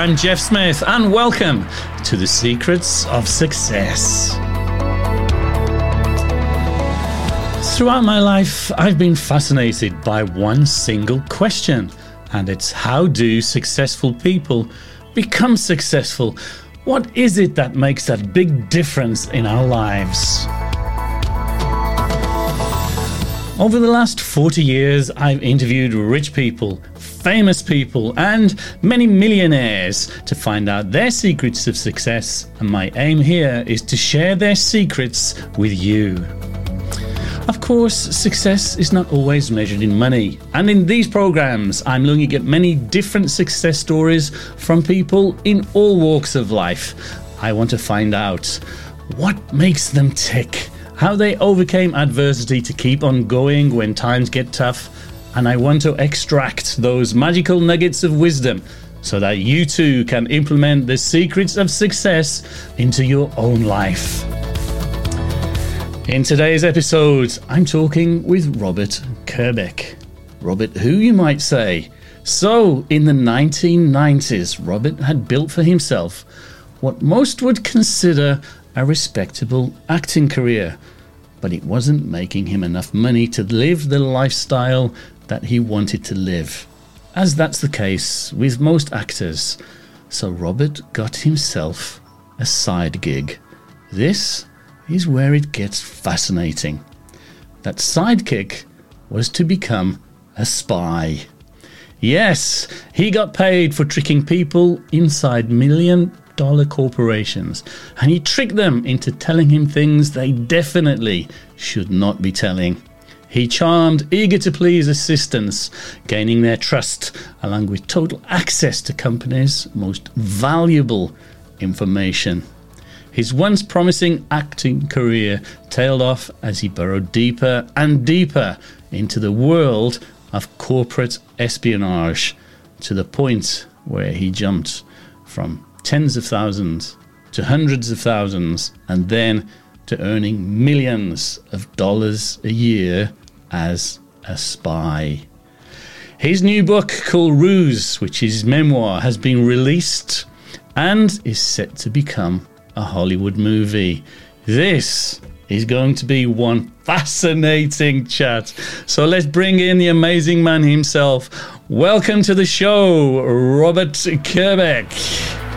I'm Jeff Smith, and welcome to the Secrets of Success. Throughout my life, I've been fascinated by one single question, and it's how do successful people become successful? What is it that makes that big difference in our lives? Over the last 40 years, I've interviewed rich people, famous people, and many millionaires to find out their secrets of success. And my aim here is to share their secrets with you. Of course, success is not always measured in money. And in these programs, I'm looking at many different success stories from people in all walks of life. I want to find out what makes them tick how they overcame adversity to keep on going when times get tough, and I want to extract those magical nuggets of wisdom so that you too can implement the secrets of success into your own life. In today's episode, I'm talking with Robert Kerbeck. Robert, who you might say. So, in the 1990s, Robert had built for himself what most would consider a respectable acting career, but it wasn't making him enough money to live the lifestyle that he wanted to live, as that's the case with most actors. So Robert got himself a side gig. This is where it gets fascinating. That sidekick was to become a spy. Yes, he got paid for tricking people inside million dollar corporations, and he tricked them into telling him things they definitely should not be telling. He charmed eager to please assistants, gaining their trust, along with total access to companies' most valuable information. His once promising acting career tailed off as he burrowed deeper and deeper into the world of corporate espionage to the point where he jumped from tens of thousands to hundreds of thousands and then to earning millions of dollars a year as a spy. His new book called Ruse, which is memoir, has been released and is set to become a Hollywood movie. This is going to be one fascinating chat. So let's bring in the amazing man himself. Welcome to the show, Robert Kerbeck.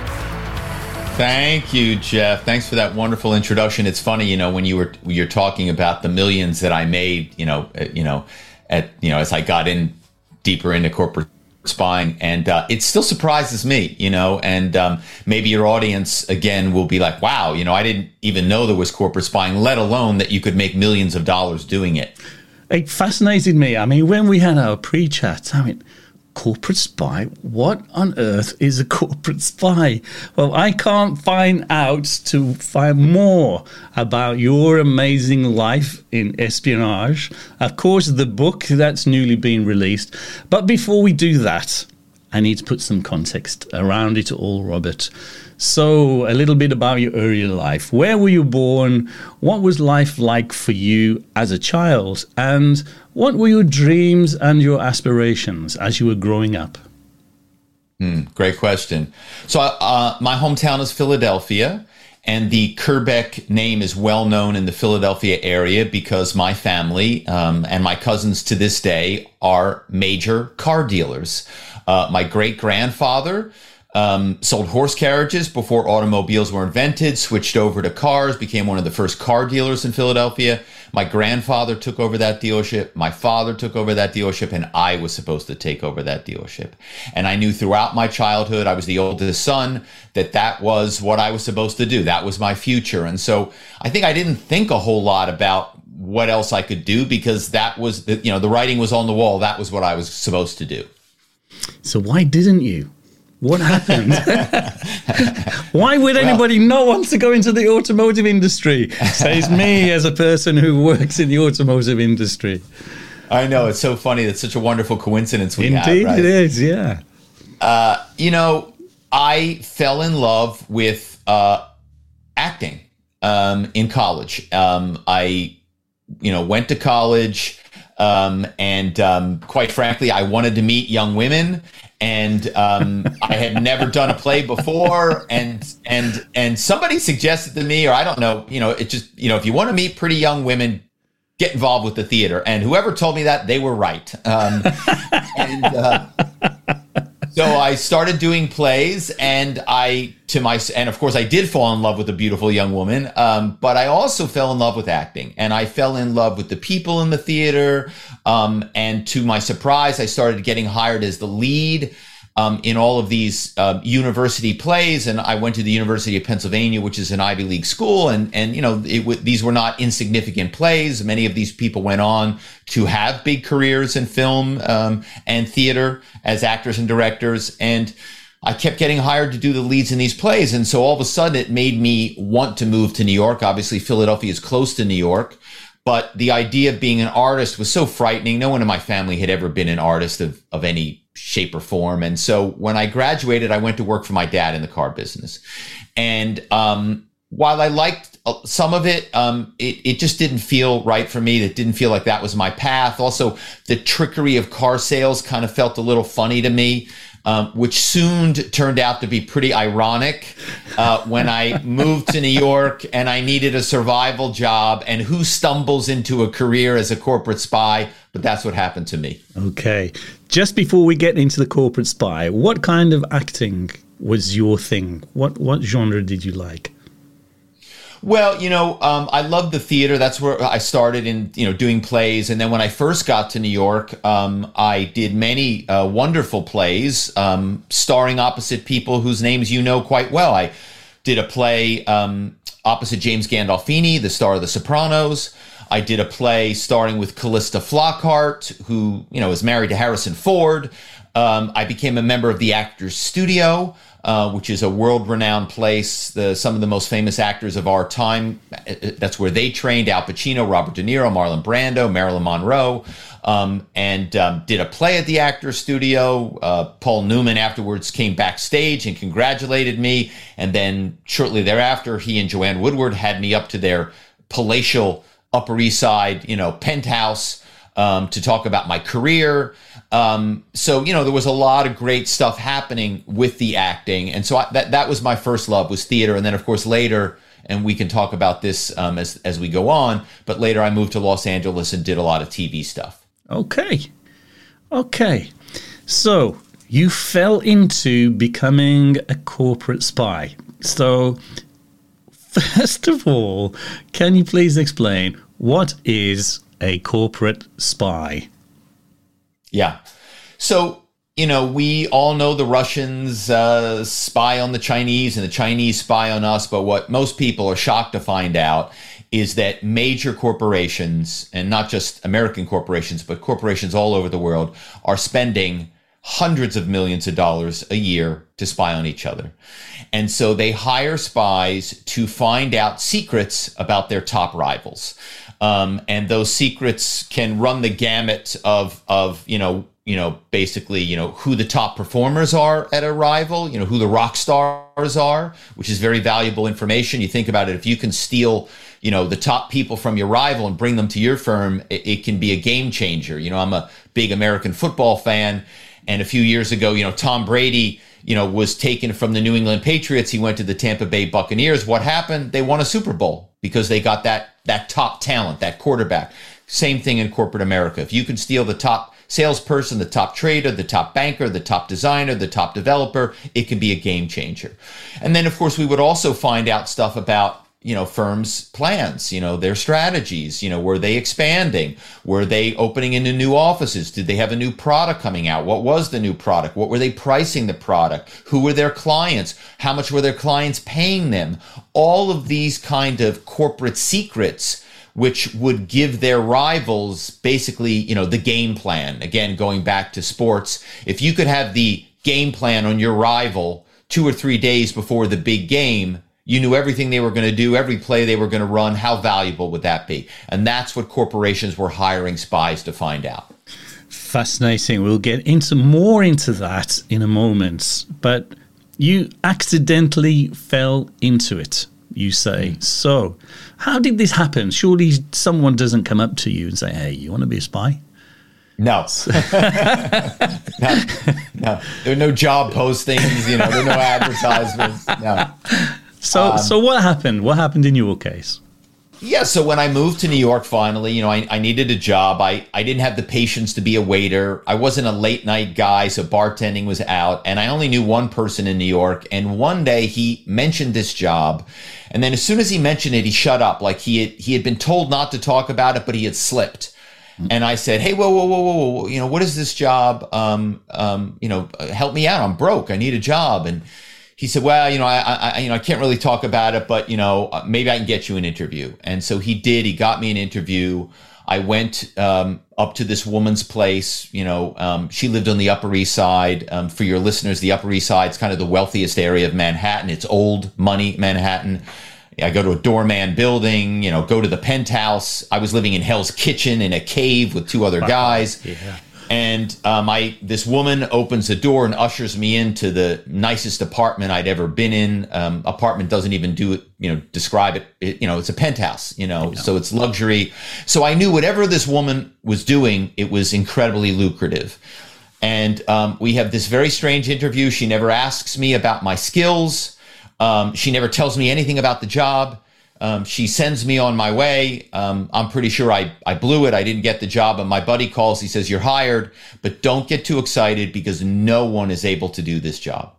Thank you, Jeff. Thanks for that wonderful introduction. It's funny, you know, when you were you're talking about the millions that I made, you know, uh, you know, at you know, as I got in deeper into corporate spying, and uh, it still surprises me, you know, and um, maybe your audience again will be like, "Wow, you know, I didn't even know there was corporate spying, let alone that you could make millions of dollars doing it." It fascinated me. I mean, when we had our pre-chat, I mean corporate spy? What on earth is a corporate spy? Well, I can't find out to find more about your amazing life in espionage. Of course, the book that's newly been released. But before we do that, I need to put some context around it all, Robert. So, a little bit about your early life. Where were you born? What was life like for you as a child? And what were your dreams and your aspirations as you were growing up? Mm, great question. So, uh, my hometown is Philadelphia, and the Kerbeck name is well known in the Philadelphia area because my family um, and my cousins to this day are major car dealers. Uh, my great grandfather um, sold horse carriages before automobiles were invented, switched over to cars, became one of the first car dealers in Philadelphia. My grandfather took over that dealership. My father took over that dealership, and I was supposed to take over that dealership. And I knew throughout my childhood, I was the oldest son, that that was what I was supposed to do. That was my future. And so I think I didn't think a whole lot about what else I could do because that was, the, you know, the writing was on the wall. That was what I was supposed to do. So why didn't you? What happened? Why would anybody not want to go into the automotive industry? Says me as a person who works in the automotive industry. I know it's so funny. It's such a wonderful coincidence. We Indeed, have, right? it is. Yeah. Uh, you know, I fell in love with uh, acting um, in college. Um, I, you know, went to college Um, and um, quite frankly, I wanted to meet young women, and um, I had never done a play before. And and and somebody suggested to me, or I don't know, you know, it just you know, if you want to meet pretty young women, get involved with the theater. And whoever told me that, they were right. Um, and uh, so I started doing plays, and I to my and of course I did fall in love with a beautiful young woman. Um, but I also fell in love with acting, and I fell in love with the people in the theater. Um, and to my surprise, I started getting hired as the lead um, in all of these uh, university plays. And I went to the University of Pennsylvania, which is an Ivy League school, and and you know w- these were not insignificant plays. Many of these people went on to have big careers in film um, and theater as actors and directors, and. I kept getting hired to do the leads in these plays. And so all of a sudden it made me want to move to New York. Obviously, Philadelphia is close to New York. But the idea of being an artist was so frightening. No one in my family had ever been an artist of, of any shape or form. And so when I graduated, I went to work for my dad in the car business. And um, while I liked uh, some of it, um, it, it just didn't feel right for me. It didn't feel like that was my path. Also, the trickery of car sales kind of felt a little funny to me. Um, which soon turned out to be pretty ironic uh, when I moved to New York and I needed a survival job. And who stumbles into a career as a corporate spy? But that's what happened to me. Okay. Just before we get into the corporate spy, what kind of acting was your thing? What what genre did you like? Well, you know, um, I love the theater. That's where I started in, you know, doing plays. And then when I first got to New York, um, I did many uh, wonderful plays, um, starring opposite people whose names you know quite well. I did a play um, opposite James Gandolfini, the star of The Sopranos. I did a play starring with Calista Flockhart, who, you know, is married to Harrison Ford. Um, I became a member of the Actors Studio uh, which is a world renowned place. The, some of the most famous actors of our time, uh, that's where they trained Al Pacino, Robert De Niro, Marlon Brando, Marilyn Monroe. Um, and um, did a play at the Actors Studio. Uh, Paul Newman afterwards came backstage and congratulated me. And then shortly thereafter, he and Joanne Woodward had me up to their palatial Upper East Side, you know, penthouse um, to talk about my career. Um, so you know there was a lot of great stuff happening with the acting, and so I, that that was my first love was theater, and then of course later, and we can talk about this um, as as we go on. But later I moved to Los Angeles and did a lot of TV stuff. Okay, okay, so you fell into becoming a corporate spy. So first of all, can you please explain what is a corporate spy. Yeah. So, you know, we all know the Russians uh, spy on the Chinese and the Chinese spy on us. But what most people are shocked to find out is that major corporations, and not just American corporations, but corporations all over the world, are spending hundreds of millions of dollars a year to spy on each other. And so they hire spies to find out secrets about their top rivals. Um, and those secrets can run the gamut of of you know you know basically you know who the top performers are at a rival you know who the rock stars are which is very valuable information you think about it if you can steal you know the top people from your rival and bring them to your firm it, it can be a game changer you know i'm a big american football fan and a few years ago you know tom brady you know was taken from the new england patriots he went to the tampa bay buccaneers what happened they won a super bowl because they got that that top talent, that quarterback. Same thing in corporate America. If you can steal the top salesperson, the top trader, the top banker, the top designer, the top developer, it can be a game changer. And then of course we would also find out stuff about you know firms plans you know their strategies you know were they expanding? Were they opening into new offices? Did they have a new product coming out? What was the new product? What were they pricing the product? Who were their clients? How much were their clients paying them? All of these kind of corporate secrets which would give their rivals basically you know the game plan. Again going back to sports if you could have the game plan on your rival two or three days before the big game you knew everything they were going to do, every play they were going to run. How valuable would that be? And that's what corporations were hiring spies to find out. Fascinating. We'll get into more into that in a moment. But you accidentally fell into it, you say. Mm. So, how did this happen? Surely someone doesn't come up to you and say, "Hey, you want to be a spy?" No. no. no. There are no job postings, you know, there are no advertisements. No. So, um, so what happened? What happened in your case? Yeah, so when I moved to New York finally, you know, I, I needed a job. I, I didn't have the patience to be a waiter. I wasn't a late night guy, so bartending was out. And I only knew one person in New York. And one day he mentioned this job. And then as soon as he mentioned it, he shut up. Like he had, he had been told not to talk about it, but he had slipped. And I said, "Hey, whoa, whoa, whoa, whoa, whoa! You know, what is this job? Um, um, you know, help me out. I'm broke. I need a job." And he said, "Well, you know, I, I, you know, I can't really talk about it, but you know, uh, maybe I can get you an interview." And so he did. He got me an interview. I went um, up to this woman's place. You know, um, she lived on the Upper East Side. Um, for your listeners, the Upper East Side is kind of the wealthiest area of Manhattan. It's old money Manhattan. I go to a doorman building, you know, go to the penthouse. I was living in Hell's Kitchen in a cave with two other guys. Yeah. And um, I, this woman opens the door and ushers me into the nicest apartment I'd ever been in. Um, apartment doesn't even do it, you know, describe it. it you know, it's a penthouse, you know, so it's luxury. So I knew whatever this woman was doing, it was incredibly lucrative. And um, we have this very strange interview. She never asks me about my skills. Um, she never tells me anything about the job. Um, she sends me on my way. Um, I'm pretty sure I, I blew it. I didn't get the job. And my buddy calls. He says, You're hired, but don't get too excited because no one is able to do this job.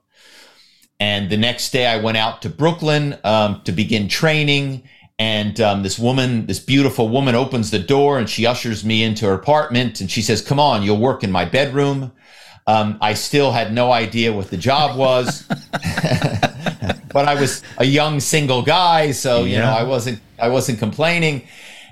And the next day, I went out to Brooklyn um, to begin training. And um, this woman, this beautiful woman, opens the door and she ushers me into her apartment. And she says, Come on, you'll work in my bedroom. Um, I still had no idea what the job was. but I was a young single guy, so you know I wasn't I wasn't complaining.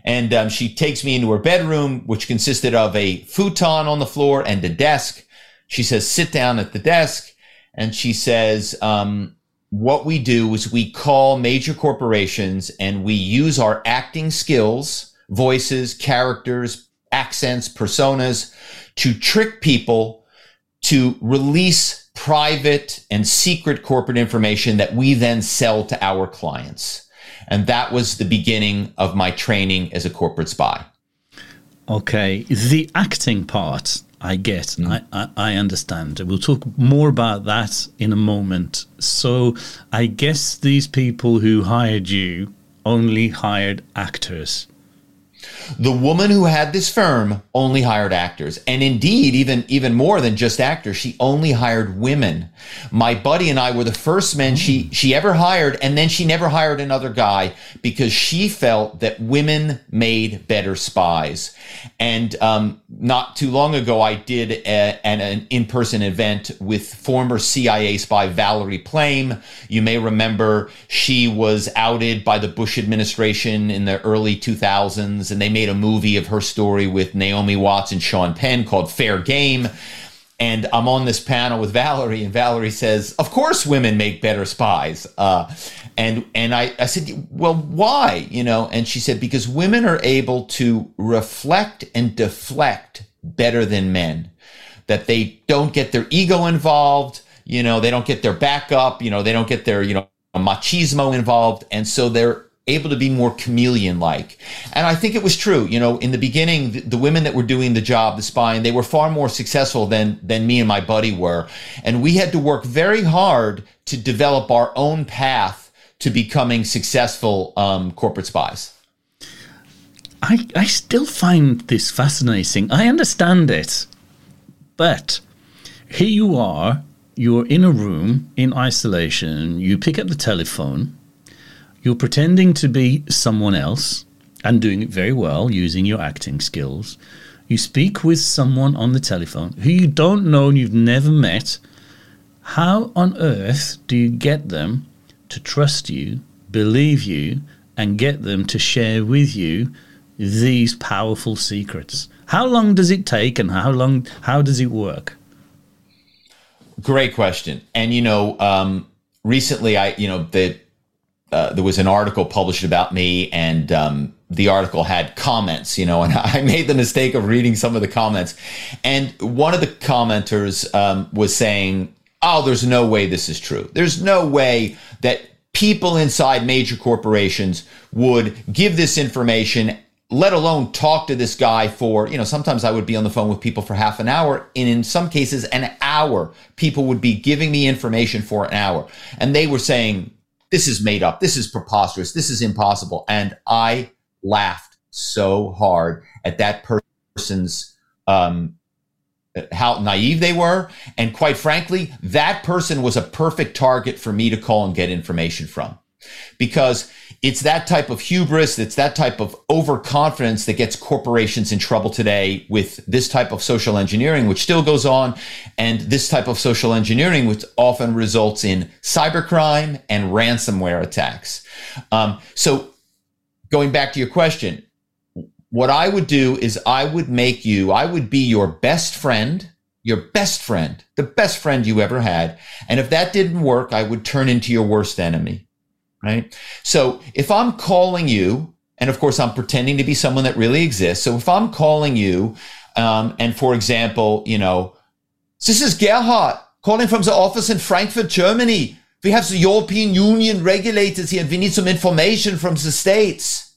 And um, she takes me into her bedroom, which consisted of a futon on the floor and a desk. She says, "Sit down at the desk," and she says, um, "What we do is we call major corporations and we use our acting skills, voices, characters, accents, personas to trick people to release." Private and secret corporate information that we then sell to our clients. And that was the beginning of my training as a corporate spy. Okay. The acting part, I get. I, I, I understand. We'll talk more about that in a moment. So I guess these people who hired you only hired actors. The woman who had this firm only hired actors. And indeed, even, even more than just actors, she only hired women. My buddy and I were the first men she, she ever hired. And then she never hired another guy because she felt that women made better spies. And um, not too long ago, I did a, an, an in person event with former CIA spy Valerie Plame. You may remember she was outed by the Bush administration in the early 2000s, and they made a movie of her story with Naomi Watts and Sean Penn called Fair Game. And I'm on this panel with Valerie, and Valerie says, "Of course, women make better spies." Uh, and and I, I said, "Well, why?" You know, and she said, "Because women are able to reflect and deflect better than men. That they don't get their ego involved. You know, they don't get their backup. You know, they don't get their you know machismo involved, and so they're able to be more chameleon like. And I think it was true. You know, in the beginning, the, the, women that were doing the job, the spying, they were far more successful than, than me and my buddy were. And we had to work very hard to develop our own path to becoming successful um, corporate spies. I, I still find this fascinating. I understand it. But here you are, you're in a room in isolation, you pick up the telephone you're pretending to be someone else and doing it very well using your acting skills. You speak with someone on the telephone who you don't know and you've never met. How on earth do you get them to trust you, believe you, and get them to share with you these powerful secrets? How long does it take and how long how does it work? Great question. And you know, um, recently I, you know, the uh, there was an article published about me and um, the article had comments, you know, and I made the mistake of reading some of the comments. And one of the commenters um, was saying, Oh, there's no way this is true. There's no way that people inside major corporations would give this information let alone talk to this guy for, you know, sometimes I would be on the phone with people for half an hour. And in some cases, an hour, people would be giving me information for an hour. And they were saying, this is made up. This is preposterous. This is impossible. And I laughed so hard at that person's, um, how naive they were. And quite frankly, that person was a perfect target for me to call and get information from because it's that type of hubris, it's that type of overconfidence that gets corporations in trouble today with this type of social engineering, which still goes on, and this type of social engineering, which often results in cybercrime and ransomware attacks. Um, so, going back to your question, what I would do is I would make you, I would be your best friend your best friend, the best friend you ever had. And if that didn't work, I would turn into your worst enemy right? So if I'm calling you, and of course I'm pretending to be someone that really exists. So if I'm calling you, um, and for example, you know, this is Gerhard calling from the office in Frankfurt, Germany. We have the European Union regulators here, and we need some information from the states.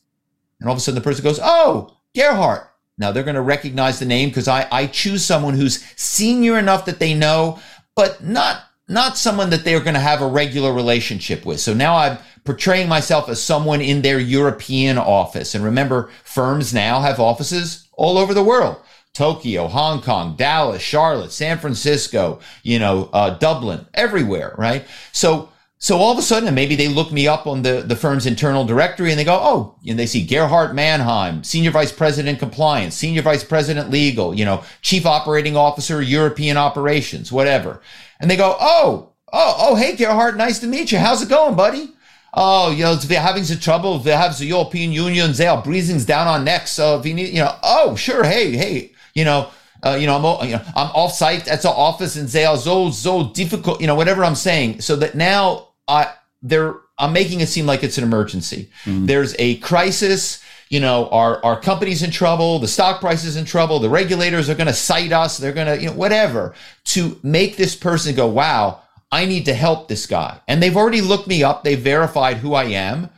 And all of a sudden, the person goes, "Oh, Gerhard." Now they're going to recognize the name because I, I choose someone who's senior enough that they know, but not not someone that they're going to have a regular relationship with. So now I'm portraying myself as someone in their European office. And remember, firms now have offices all over the world. Tokyo, Hong Kong, Dallas, Charlotte, San Francisco, you know, uh, Dublin, everywhere, right? So, so all of a sudden, and maybe they look me up on the, the firm's internal directory and they go, oh, and they see Gerhard Mannheim, Senior Vice President Compliance, Senior Vice President Legal, you know, Chief Operating Officer, European Operations, whatever. And they go, oh, oh, oh, hey, Gerhard, nice to meet you. How's it going, buddy? Oh, you know, we're having the trouble. We have the European Union. They are breathing down our necks. So if you need, you know, oh, sure. Hey, hey, you know, uh, you know, I'm, you know, I'm off site at the office and they are so, so difficult, you know, whatever I'm saying. So that now I, they're, I'm making it seem like it's an emergency. Mm-hmm. There's a crisis. You know, our, our company's in trouble. The stock price is in trouble. The regulators are going to cite us. They're going to, you know, whatever to make this person go, wow, I need to help this guy. And they've already looked me up. They've verified who I am.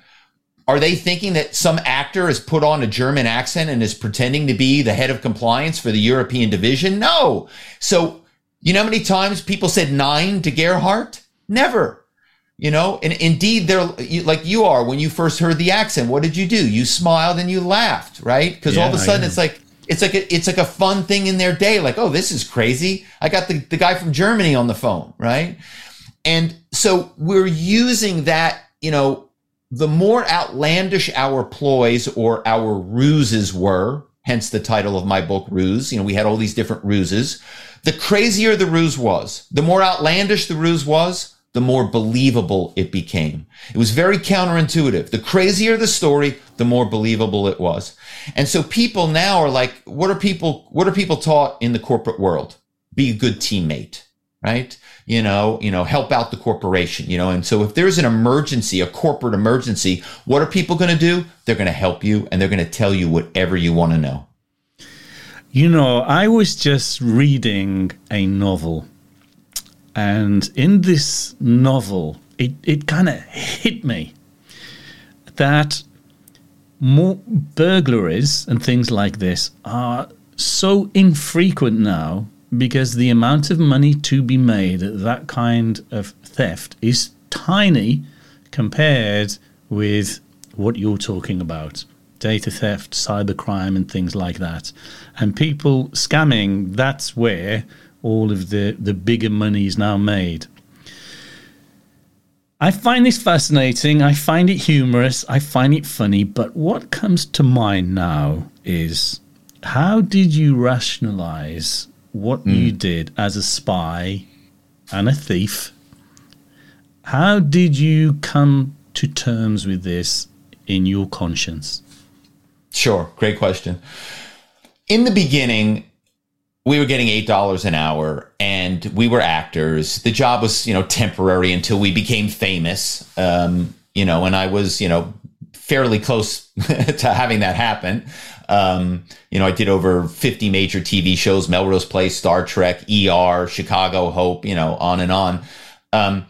Are they thinking that some actor has put on a German accent and is pretending to be the head of compliance for the European division? No. So, you know how many times people said nine to Gerhard? Never. You know, and indeed, they're like you are when you first heard the accent. What did you do? You smiled and you laughed, right? Because yeah, all of a sudden it's like, it's like a, it's like a fun thing in their day. Like, oh, this is crazy. I got the, the guy from Germany on the phone, right? And so we're using that, you know, the more outlandish our ploys or our ruses were, hence the title of my book, Ruse. You know, we had all these different ruses. The crazier the ruse was, the more outlandish the ruse was, the more believable it became. It was very counterintuitive. The crazier the story, the more believable it was. And so people now are like, what are people, what are people taught in the corporate world? Be a good teammate, right? You know, you know, help out the corporation, you know. And so if there's an emergency, a corporate emergency, what are people going to do? They're going to help you and they're going to tell you whatever you want to know. You know, I was just reading a novel and in this novel, it, it kind of hit me that more burglaries and things like this are so infrequent now because the amount of money to be made at that kind of theft is tiny compared with what you're talking about data theft, cybercrime, and things like that. And people scamming, that's where all of the, the bigger money is now made. I find this fascinating. I find it humorous. I find it funny. But what comes to mind now is how did you rationalize what mm. you did as a spy and a thief? How did you come to terms with this in your conscience? Sure. Great question. In the beginning, we were getting eight dollars an hour and we were actors. The job was you know temporary until we became famous. Um, you know and i was you know fairly close to having that happen. Um, you know i did over 50 major tv shows melrose place star trek er chicago hope you know on and on. Um,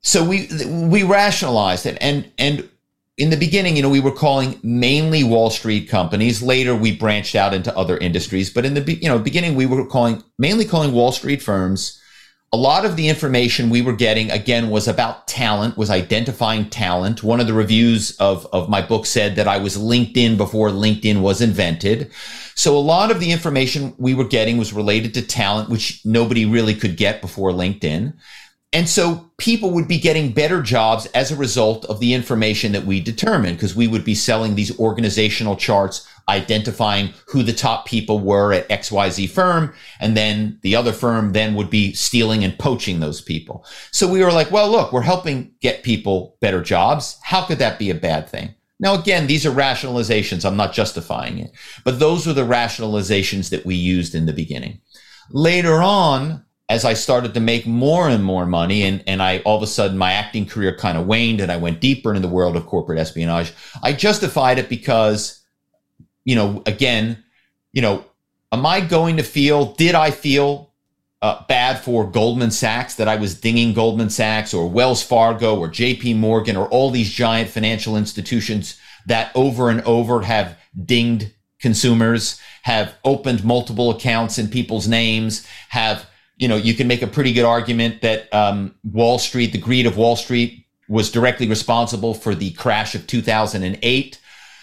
so we we rationalized it and and in the beginning, you know, we were calling mainly Wall Street companies. Later, we branched out into other industries. But in the you know beginning, we were calling mainly calling Wall Street firms. A lot of the information we were getting again was about talent, was identifying talent. One of the reviews of of my book said that I was LinkedIn before LinkedIn was invented. So a lot of the information we were getting was related to talent, which nobody really could get before LinkedIn. And so people would be getting better jobs as a result of the information that we determined because we would be selling these organizational charts, identifying who the top people were at XYZ firm. And then the other firm then would be stealing and poaching those people. So we were like, well, look, we're helping get people better jobs. How could that be a bad thing? Now, again, these are rationalizations. I'm not justifying it, but those were the rationalizations that we used in the beginning. Later on, as I started to make more and more money and, and I all of a sudden my acting career kind of waned and I went deeper into the world of corporate espionage, I justified it because, you know, again, you know, am I going to feel, did I feel uh, bad for Goldman Sachs that I was dinging Goldman Sachs or Wells Fargo or JP Morgan or all these giant financial institutions that over and over have dinged consumers, have opened multiple accounts in people's names, have you know, you can make a pretty good argument that um, Wall Street, the greed of Wall Street, was directly responsible for the crash of 2008.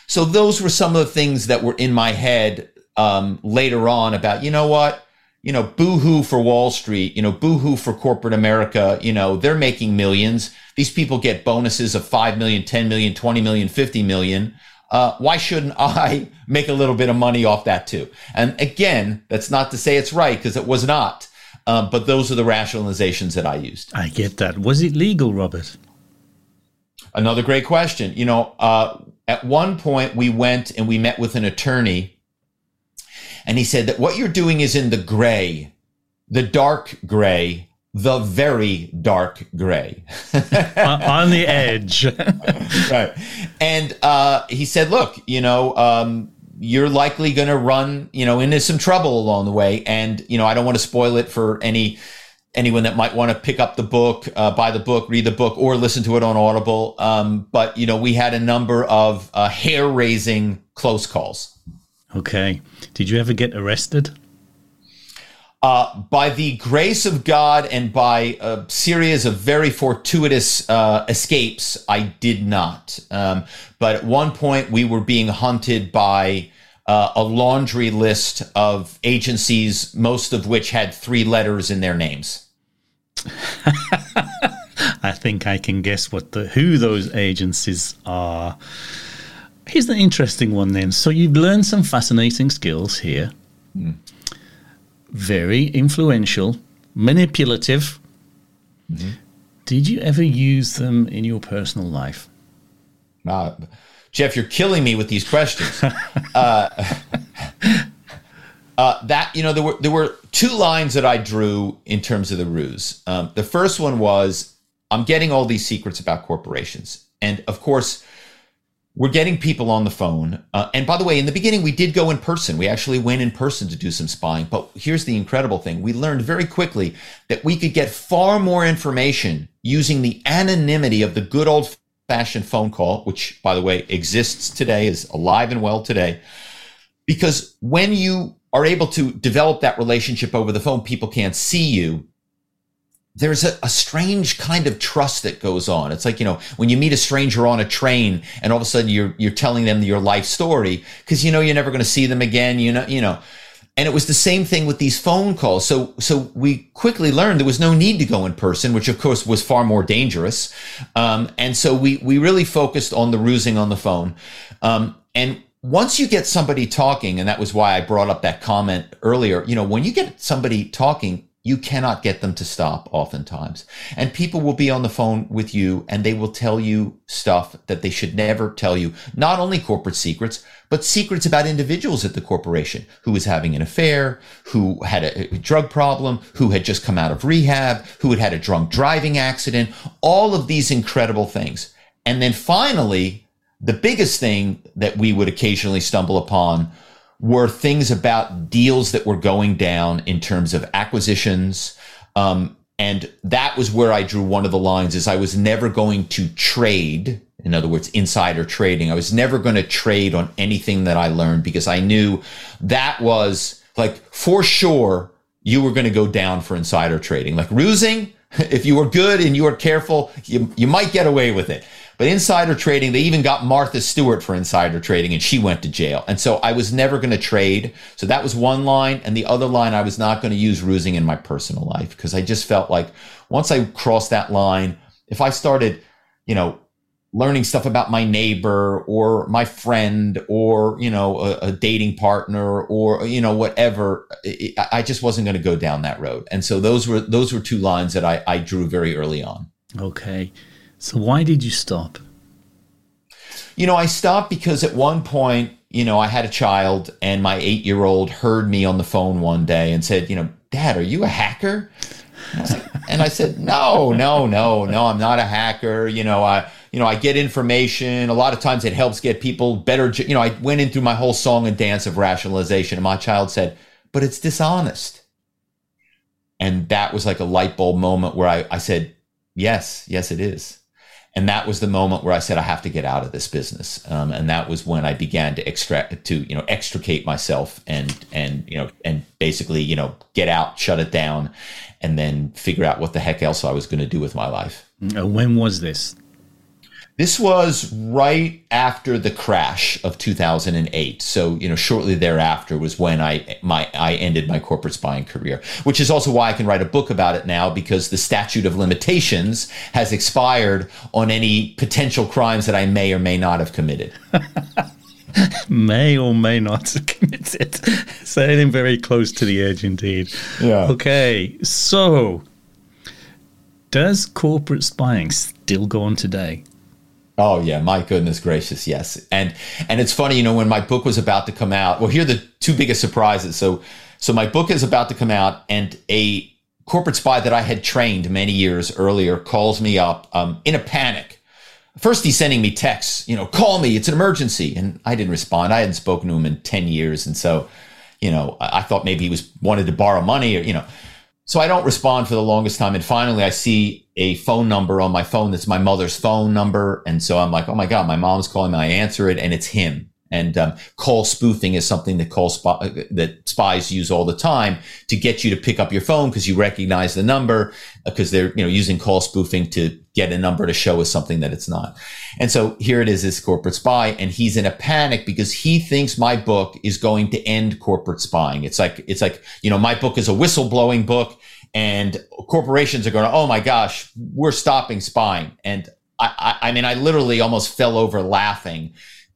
So those were some of the things that were in my head um, later on about, you know what, you know, boohoo for Wall Street, you know, boohoo for corporate America. You know, they're making millions. These people get bonuses of 5 million, 10 million, 20 million, 50 million. Uh, why shouldn't I make a little bit of money off that too? And again, that's not to say it's right because it was not. Um, but those are the rationalizations that I used. I get that. Was it legal, Robert? Another great question. You know, uh, at one point we went and we met with an attorney, and he said that what you're doing is in the gray, the dark gray, the very dark gray. On the edge. right. And uh, he said, look, you know, um, you're likely going to run, you know, into some trouble along the way. And, you know, I don't want to spoil it for any anyone that might want to pick up the book, uh, buy the book, read the book, or listen to it on Audible. Um, but, you know, we had a number of uh, hair raising close calls. Okay. Did you ever get arrested? Uh, by the grace of God and by a series of very fortuitous uh, escapes, I did not. Um, but at one point, we were being hunted by uh, a laundry list of agencies, most of which had three letters in their names. I think I can guess what the who those agencies are. Here's the interesting one then. So you've learned some fascinating skills here. Mm very influential, manipulative. Mm-hmm. Did you ever use them in your personal life? Uh, Jeff, you're killing me with these questions. uh, uh, that you know, there were there were two lines that I drew in terms of the ruse. Um, the first one was I'm getting all these secrets about corporations, and of course, we're getting people on the phone. Uh, and by the way, in the beginning, we did go in person. We actually went in person to do some spying. But here's the incredible thing we learned very quickly that we could get far more information using the anonymity of the good old fashioned phone call, which, by the way, exists today, is alive and well today. Because when you are able to develop that relationship over the phone, people can't see you there's a, a, strange kind of trust that goes on. It's like, you know, when you meet a stranger on a train and all of a sudden you're, you're telling them your life story because you know you're never going to see them again, you know, you know. And it was the same thing with these phone calls. So, so we quickly learned there was no need to go in person, which of course was far more dangerous. Um, and so we, we really focused on the rusing on the phone. Um, and once you get somebody talking, and that was why I brought up that comment earlier, you know, when you get somebody talking, you cannot get them to stop oftentimes. And people will be on the phone with you and they will tell you stuff that they should never tell you. Not only corporate secrets, but secrets about individuals at the corporation who was having an affair, who had a drug problem, who had just come out of rehab, who had had a drunk driving accident, all of these incredible things. And then finally, the biggest thing that we would occasionally stumble upon were things about deals that were going down in terms of acquisitions. Um, and that was where I drew one of the lines is I was never going to trade. In other words, insider trading. I was never going to trade on anything that I learned because I knew that was like for sure you were going to go down for insider trading. Like rusing, if you were good and you were careful, you, you might get away with it. But insider trading, they even got Martha Stewart for insider trading and she went to jail. And so I was never going to trade. So that was one line. And the other line, I was not going to use rusing in my personal life because I just felt like once I crossed that line, if I started, you know, learning stuff about my neighbor or my friend or you know a, a dating partner or you know whatever i just wasn't going to go down that road and so those were those were two lines that I, I drew very early on okay so why did you stop you know i stopped because at one point you know i had a child and my eight year old heard me on the phone one day and said you know dad are you a hacker and I, like, and I said no no no no i'm not a hacker you know i you know, I get information. A lot of times it helps get people better. You know, I went in through my whole song and dance of rationalization, and my child said, but it's dishonest. And that was like a light bulb moment where I, I said, yes, yes, it is. And that was the moment where I said, I have to get out of this business. Um, and that was when I began to extract, to, you know, extricate myself and, and, you know, and basically, you know, get out, shut it down, and then figure out what the heck else I was going to do with my life. When was this? This was right after the crash of 2008. So, you know, shortly thereafter was when I my I ended my corporate spying career, which is also why I can write a book about it now because the statute of limitations has expired on any potential crimes that I may or may not have committed. may or may not have committed. Sailing very close to the edge indeed. Yeah. Okay. So, does corporate spying still go on today? Oh yeah, my goodness gracious, yes. And and it's funny, you know, when my book was about to come out. Well, here are the two biggest surprises. So so my book is about to come out, and a corporate spy that I had trained many years earlier calls me up um, in a panic. First, he's sending me texts, you know, call me, it's an emergency, and I didn't respond. I hadn't spoken to him in ten years, and so, you know, I, thought maybe he was wanted to borrow money, or you know. So I don't respond for the longest time. And finally, I see a phone number on my phone that's my mother's phone number. And so I'm like, oh my God, my mom's calling me. I answer it and it's him. And um, call spoofing is something that call spy, that spies use all the time to get you to pick up your phone because you recognize the number because they're you know using call spoofing to get a number to show us something that it's not. And so here it is, this corporate spy, and he's in a panic because he thinks my book is going to end corporate spying. It's like it's like you know my book is a whistleblowing book, and corporations are going, oh my gosh, we're stopping spying. And I, I, I mean, I literally almost fell over laughing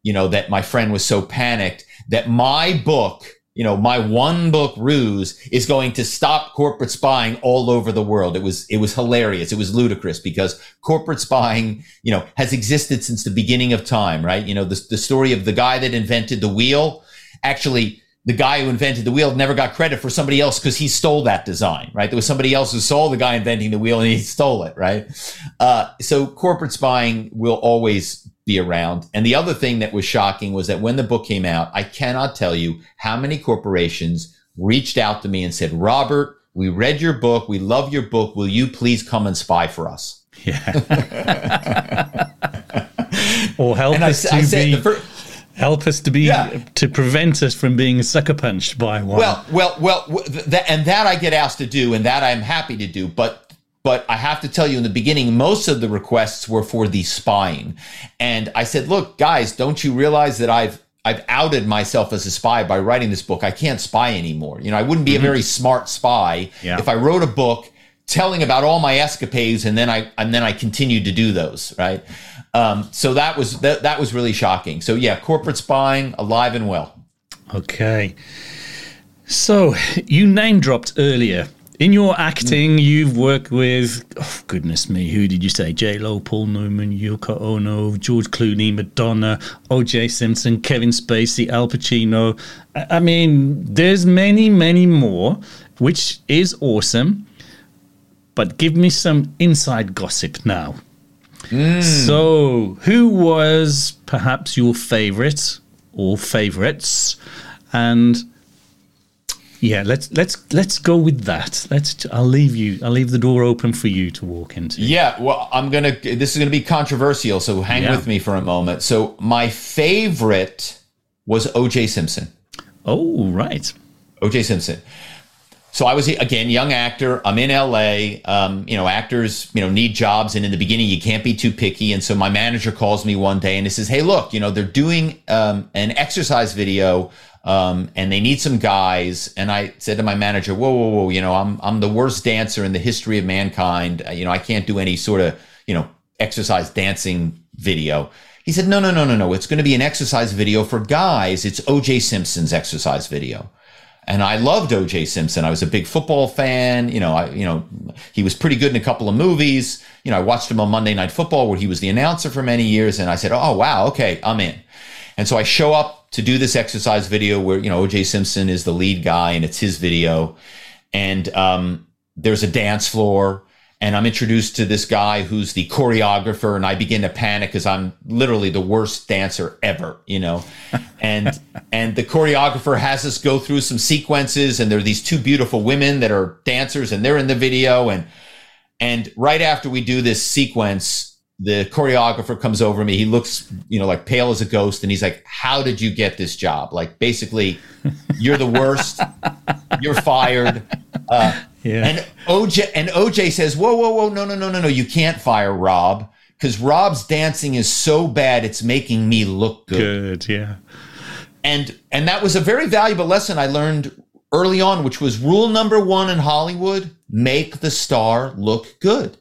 you know, that my friend was so panicked that my book, you know, my one book ruse is going to stop corporate spying all over the world. It was, it was hilarious. It was ludicrous because corporate spying, you know, has existed since the beginning of time, right? You know, the, the story of the guy that invented the wheel actually the guy who invented the wheel never got credit for somebody else because he stole that design, right? There was somebody else who saw the guy inventing the wheel and he stole it, right? Uh, so corporate spying will always be around. And the other thing that was shocking was that when the book came out, I cannot tell you how many corporations reached out to me and said, Robert, we read your book. We love your book. Will you please come and spy for us? Yeah. or help and us I, to I be. Help us to be yeah. to prevent us from being sucker punched by one. Well, well, well, th- and that I get asked to do, and that I'm happy to do. But but I have to tell you in the beginning, most of the requests were for the spying. And I said, look, guys, don't you realize that I've I've outed myself as a spy by writing this book. I can't spy anymore. You know, I wouldn't be mm-hmm. a very smart spy yeah. if I wrote a book telling about all my escapades and then I and then I continued to do those, right? Um, so that was that, that was really shocking. So yeah, corporate spying alive and well. Okay. So you name dropped earlier in your acting, you've worked with, oh, goodness me, who did you say? J Lo, Paul Newman, Yoko Ono, George Clooney, Madonna, O.J. Simpson, Kevin Spacey, Al Pacino. I mean, there's many, many more, which is awesome. But give me some inside gossip now. Mm. So, who was perhaps your favorite or favorites? And Yeah, let's let's let's go with that. Let's. I'll leave you. I'll leave the door open for you to walk into. Yeah, well, I'm gonna. This is gonna be controversial, so hang Yeah. with me for a moment. So my favorite was O.J. Simpson. Oh, right. O.J. Simpson. So I was again young actor. I'm in L.A. Um, you know, actors you know need jobs, and in the beginning you can't be too picky. And so my manager calls me one day and he says, "Hey, look, you know they're doing um, an exercise video." Um, and they need some guys. And I said to my manager, "Whoa, whoa, whoa! You know, I'm I'm the worst dancer in the history of mankind. Uh, You know, I can't do any sort of you know exercise dancing video." He said, "No, no, no, no, no. It's going to be an exercise video for guys. It's O.J. Simpson's exercise video." And I loved O.J. Simpson. I was a big football fan. You know, I you know he was pretty good in a couple of movies. You know, I watched him on Monday Night Football where he was the announcer for many years, and I said, "Oh wow, okay, I'm in." And so I show up to do this exercise video where you know O.J. Simpson is the lead guy, and it's his video, and um, there's a dance floor. And I'm introduced to this guy who's the choreographer, and I begin to panic because I'm literally the worst dancer ever, you know. And and the choreographer has us go through some sequences, and there are these two beautiful women that are dancers, and they're in the video. And and right after we do this sequence, the choreographer comes over to me. He looks, you know, like pale as a ghost, and he's like, "How did you get this job? Like, basically, you're the worst. You're fired." Uh, Yeah. and OJ and OJ says, "Whoa, whoa, whoa! No, no, no, no, no! You can't fire Rob because Rob's dancing is so bad. It's making me look good." Good. Yeah. And and that was a very valuable lesson I learned early on, which was rule number one in Hollywood: make the star look good.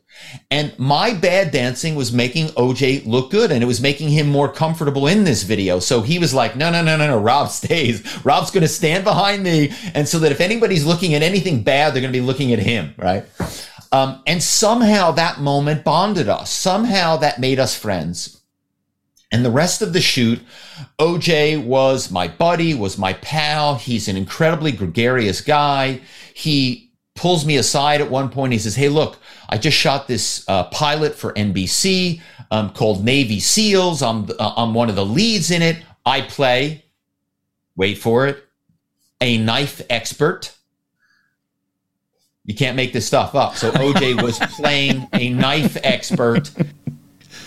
And my bad dancing was making OJ look good and it was making him more comfortable in this video. So he was like, no, no, no, no, no, Rob stays. Rob's going to stand behind me. And so that if anybody's looking at anything bad, they're going to be looking at him, right? Um, and somehow that moment bonded us. Somehow that made us friends. And the rest of the shoot, OJ was my buddy, was my pal. He's an incredibly gregarious guy. He pulls me aside at one point. He says, Hey, look, I just shot this uh, pilot for NBC um, called Navy SEALs. I'm, uh, I'm one of the leads in it. I play, wait for it, a knife expert. You can't make this stuff up. So OJ was playing a knife expert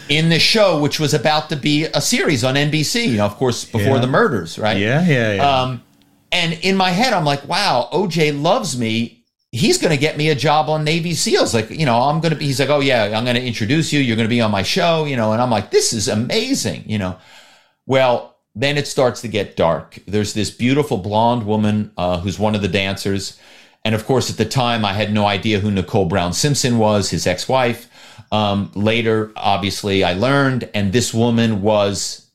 in the show, which was about to be a series on NBC, you know, of course, before Yeah. the murders, right? Yeah. Yeah. Yeah. Um, and in my head, I'm like, wow, OJ loves me. He's going to get me a job on Navy SEALs. Like, you know, I'm going to be, he's like, oh, yeah, I'm going to introduce you. You're going to be on my show, you know, and I'm like, this is amazing, you know. Well, then it starts to get dark. There's this beautiful blonde woman uh, who's one of the dancers. And of course, at the time, I had no idea who Nicole Brown Simpson was, his ex wife. Um, later, obviously, I learned, and this woman was,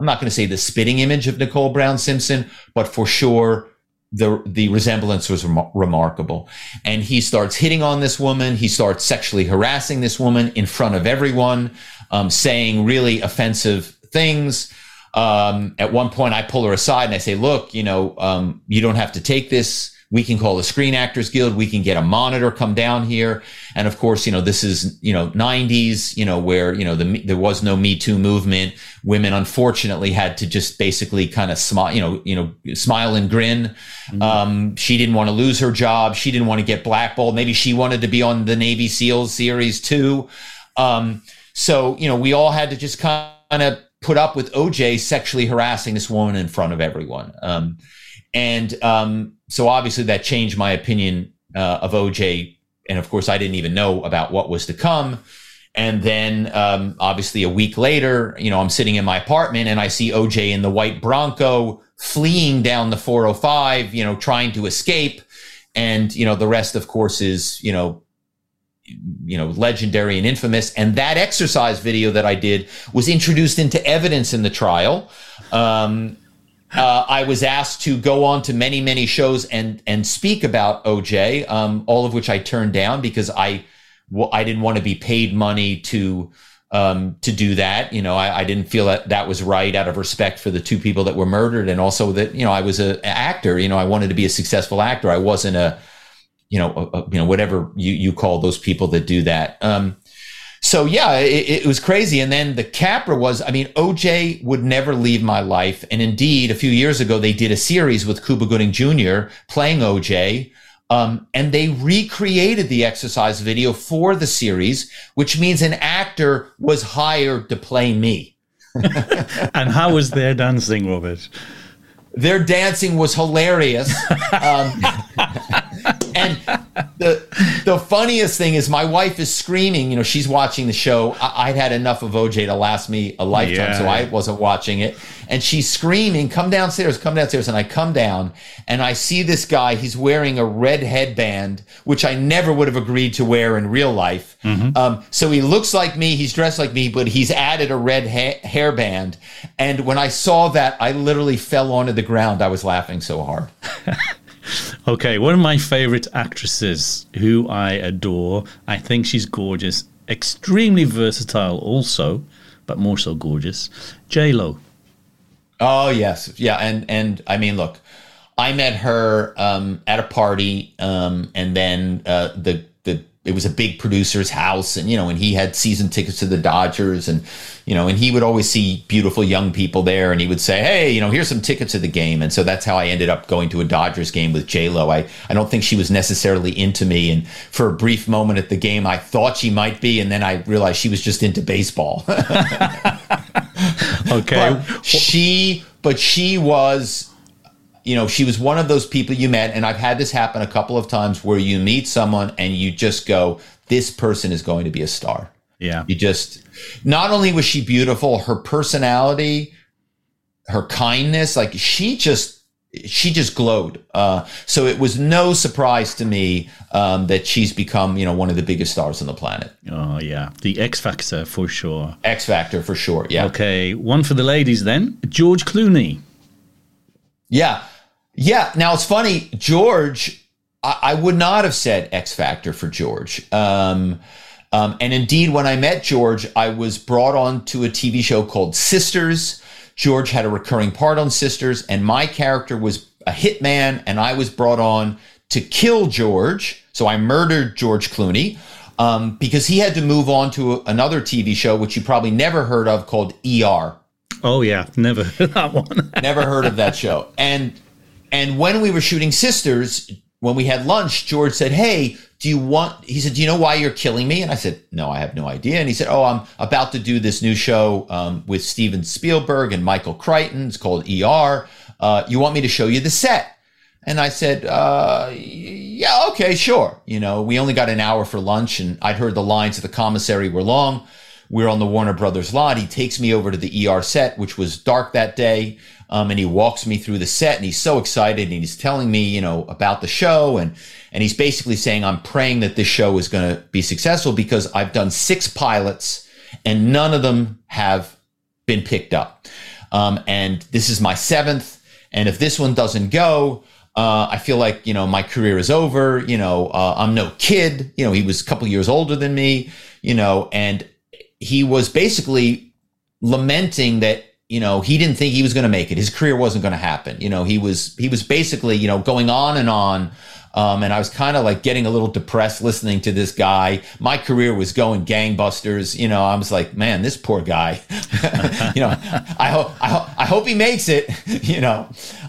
I'm not going to say the spitting image of Nicole Brown Simpson, but for sure, the the resemblance was rem- remarkable. And he starts hitting on this woman. He starts sexually harassing this woman in front of everyone, um, saying really offensive things. Um, at one point, I pull her aside and I say, "Look, you know, um, you don't have to take this. We can call the Screen Actors Guild. We can get a monitor come down here." And of course, you know, this is you know '90s, you know, where you know the there was no Me Too movement. Women, unfortunately, had to just basically kind of smile, you know, you know, smile and grin. Um, she didn't want to lose her job. She didn't want to get blackballed. Maybe she wanted to be on the Navy SEALs series too. Um, so you know, we all had to just kind of put up with OJ sexually harassing this woman in front of everyone. Um, and um, so obviously that changed my opinion uh, of OJ. And of course, I didn't even know about what was to come. And then, um, obviously, a week later, you know, I'm sitting in my apartment and I see OJ in the white Bronco fleeing down the 405, you know, trying to escape. And, you know, the rest, of course, is, you know, you know, legendary and infamous. And that exercise video that I did was introduced into evidence in the trial. Um, uh, I was asked to go on to many, many shows and and speak about OJ, um, all of which I turned down because I well, I didn't want to be paid money to um, to do that. You know, I, I didn't feel that that was right out of respect for the two people that were murdered, and also that you know I was a- an actor. You know, I wanted to be a successful actor. I wasn't a you know a, you know whatever you you call those people that do that. Um, so yeah, it, it, was crazy. And then the capper was, I mean, OJ would never leave my life. And indeed, a few years ago, they did a series with Cuba Gooding Jr. playing OJ. Um, and they recreated the exercise video for the series, which means an actor was hired to play me. and how was their dancing, Robert? Their dancing was hilarious. Um, and the the funniest thing is my wife is screaming. You know, she's watching the show. I, would had enough of OJ to last me a lifetime, yeah. so I wasn't watching it. And she's screaming, "Come downstairs! Come downstairs!" And I come down, and I see this guy. He's wearing a red headband, which I never would have agreed to wear in real life. Mm-hmm. Um, so he looks like me. He's dressed like me, but he's added a red ha- hairband. And when I saw that, I literally fell onto the ground. I was laughing so hard. Okay, one of my favorite actresses who I adore. I think she's gorgeous, extremely versatile also, but more so gorgeous. J Lo. Oh yes, yeah, and and I mean, look, I met her um, at a party, um, and then uh, the the it was a big producer's house and you know and he had season tickets to the dodgers and you know and he would always see beautiful young people there and he would say hey you know here's some tickets to the game. And so that's how i ended up going to a dodgers game with j-lo. I, I don't think she was necessarily into me and for a brief moment at the game i thought she might be and then i realized she was just into baseball. Okay. But she but she was you know, she was one of those people you met, and I've had this happen a couple of times where you meet someone and you just go, this person is going to be a star. Yeah. You just, not only was she beautiful, her personality, her kindness, like she just, she just glowed. Uh, so it was no surprise to me um, that she's become, you know, one of the biggest stars on the planet. Oh yeah, the X Factor for sure. X Factor for sure. Yeah. Okay, one for the ladies then. George Clooney. Yeah, yeah. Now it's funny, George. I, I would not have said X Factor for George. Um, um, and indeed, when I met George, I was brought on to a TV show called Sisters. George had a recurring part on Sisters, and my character was a hitman, and I was brought on to kill George. So I murdered George Clooney um, because he had to move on to a, another TV show, which you probably never heard of, called ER. Oh yeah, never heard that one. never heard of that show. And and when we were shooting Sisters, when we had lunch, George said, Hey, do you want, he said, Do you know why you're killing me? And I said, No, I have no idea. And he said, Oh, I'm about to do this new show um, with Steven Spielberg and Michael Crichton. It's called ER. Uh, you want me to show you the set? And I said, uh, Yeah, okay, sure. You know, we only got an hour for lunch, and I'd heard the lines of the commissary were long. We're on the Warner Brothers lot. He takes me over to the ER set, which was dark that day. Um, and he walks me through the set and he's so excited and he's telling me, you know, about the show. And, and he's basically saying, I'm praying that this show is going to be successful because I've done six pilots and none of them have been picked up. Um, and this is my seventh. And if this one doesn't go, uh, I feel like, you know, my career is over. You know, uh, I'm no kid. You know, he was a couple years older than me, you know, and he was basically lamenting that you know, he didn't think he was going to make it. His career wasn't going to happen. You know, he was he was basically, you know, going on and on. Um, and I was kind of like getting a little depressed listening to this guy. My career was going gangbusters. You know, I was like, man, this poor guy. you know, I hope I, ho- I hope he makes it. you know,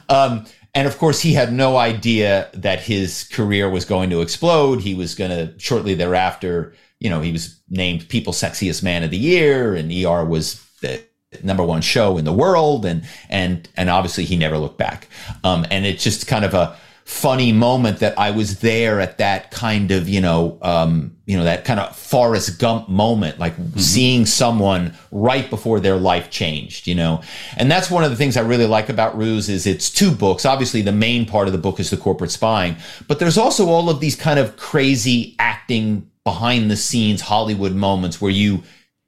um, and of course, he had no idea that his career was going to explode. He was going to shortly thereafter. You know, he was named People's Sexiest Man of the Year, and ER was the number one show in the world and and and obviously he never looked back. Um, and it's just kind of a funny moment that I was there at that kind of you know um, you know that kind of Forrest Gump moment like mm-hmm. seeing someone right before their life changed you know? And that's one of the things I really like about Ruse is it's two books. Obviously the main part of the book is the corporate spying but there's also all of these kind of crazy acting behind the scenes Hollywood moments where you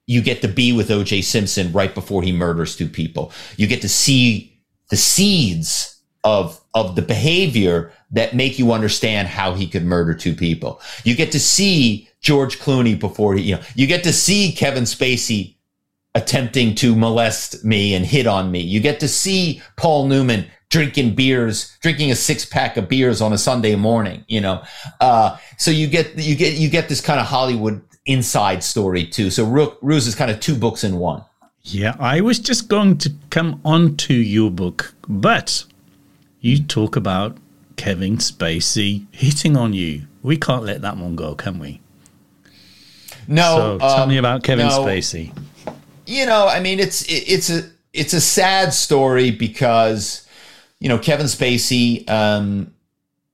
you get to be with OJ Simpson right before he murders two people. You get to see the seeds of of the behavior that make you understand how he could murder two people. You get to see George Clooney before he, you know, you get to see Kevin Spacey attempting to molest me and hit on me. You get to see Paul Newman drinking beers, drinking a six pack of beers on a Sunday morning, you know. Uh, so you get you get you get this kind of Hollywood inside story too. So Ru- Ruse is kind of two books in one. Yeah, I was just going to come on to your book, but you talk about Kevin Spacey hitting on you. We can't let that one go, can we? No. So tell um, me about Kevin no. Spacey. you know, I mean, it's it, it's a it's a sad story because you know Kevin Spacey um,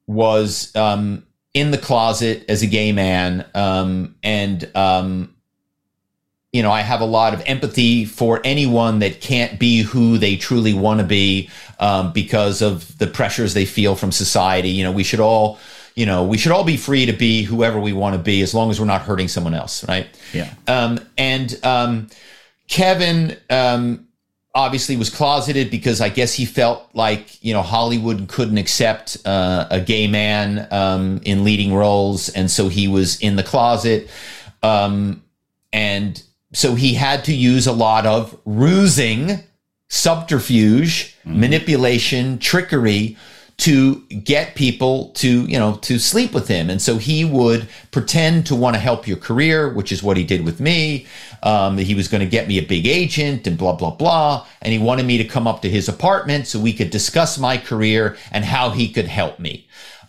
was um, in the closet as a gay man, um, and um, you know I have a lot of empathy for anyone that can't be who they truly want to be um, because of the pressures they feel from society. You know, we should all. You know, we should all be free to be whoever we want to be as long as we're not hurting someone else, right? Yeah. Um, and um, Kevin um, obviously was closeted because I guess he felt like you know Hollywood couldn't accept uh, a gay man um, in leading roles, and so he was in the closet, um, and so he had to use a lot of rusing, subterfuge, manipulation, trickery to get people to you know to sleep with him. And so he would pretend to want to help your career which is what he did with me. Um, he was going to get me a big agent and blah blah blah. And he wanted me to come up to his apartment so we could discuss my career and how he could help me.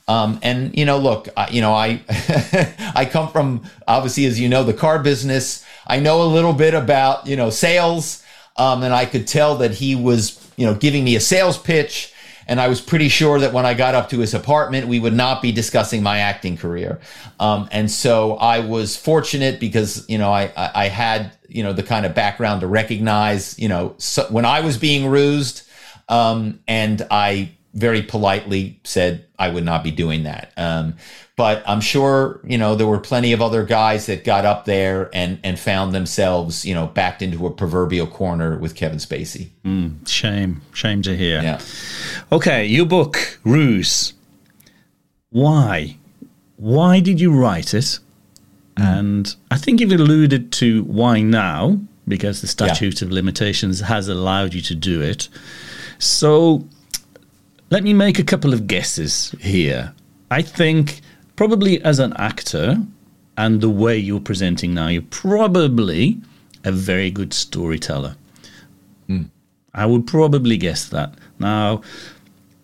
Um, and you know look I, you know i i come from obviously as you know the car business. I know a little bit about you know sales um, and i could tell that he was you know giving me a sales pitch and I was pretty sure that when I got up to his apartment, we would not be discussing my acting career. Um, and so I was fortunate because you know I, I I had you know the kind of background to recognize you know so when I was being rused, um, and I very politely said I would not be doing that. Um, but I'm sure you know there were plenty of other guys that got up there and and found themselves you know backed into a proverbial corner with Kevin Spacey. Shame. Shame to hear. Yeah. Okay, your book, Ruse. Why? Why did you write it? And I think you've alluded to why now, because the statute of limitations has allowed you to do it. So let me make a couple of guesses here. I think probably as an actor and the way you're presenting now, you're probably a very good storyteller. Hmm. I would probably guess that. Now,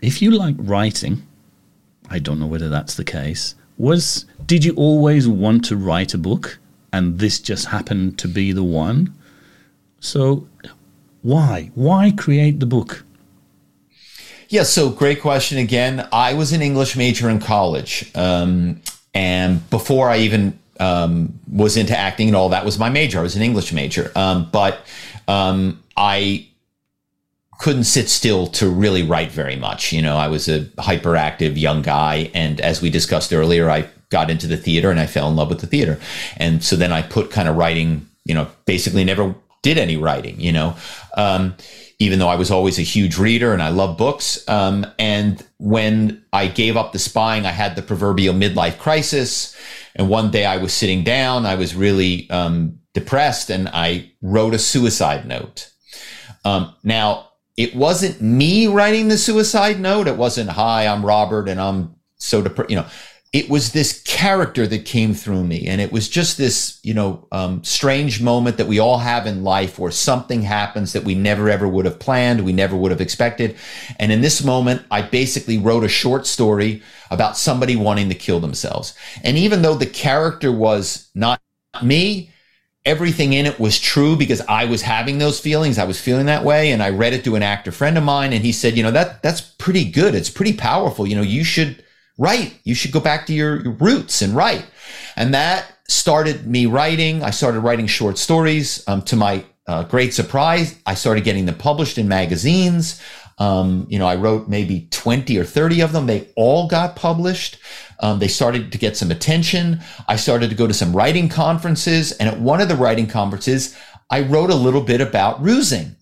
if you like writing, I don't know whether that's the case. Was did you always want to write a book and this just happened to be the one? So why? Why create the book? Yeah, so great question again. I was an English major in college. Um, and before I even um, was into acting and all, that was my major. I was an English major. Um, but um, I couldn't sit still to really write very much. You know, I was a hyperactive young guy. And as we discussed earlier, I got into the theater and I fell in love with the theater. And so then I put kind of writing, you know, basically never did any writing, you know. Um, even though I was always a huge reader and I love books. Um, and when I gave up the spying, I had the proverbial midlife crisis. And one day I was sitting down, I was really um, depressed, and I wrote a suicide note. Um, now, it wasn't me writing the suicide note. It wasn't, hi, I'm Robert and I'm so depressed. You know, it was this character that came through me. And it was just this, you know, um, strange moment that we all have in life where something happens that we never ever would have planned, we never would have expected. And in this moment, I basically wrote a short story about somebody wanting to kill themselves. And even though the character was not me, everything in it was true because I was having those feelings. I was feeling that way. And I read it to an actor friend of mine and he said, you know, that that's pretty good. It's pretty powerful. You know, you should write. You should go back to your, your roots and write. And that started me writing. I started writing short stories. Um, to my uh, great surprise, I started getting them published in magazines. Um, you know, I wrote maybe 20 or 30 of them. They all got published. Um, they started to get some attention. I started to go to some writing conferences. And at one of the writing conferences, I wrote a little bit about rusing.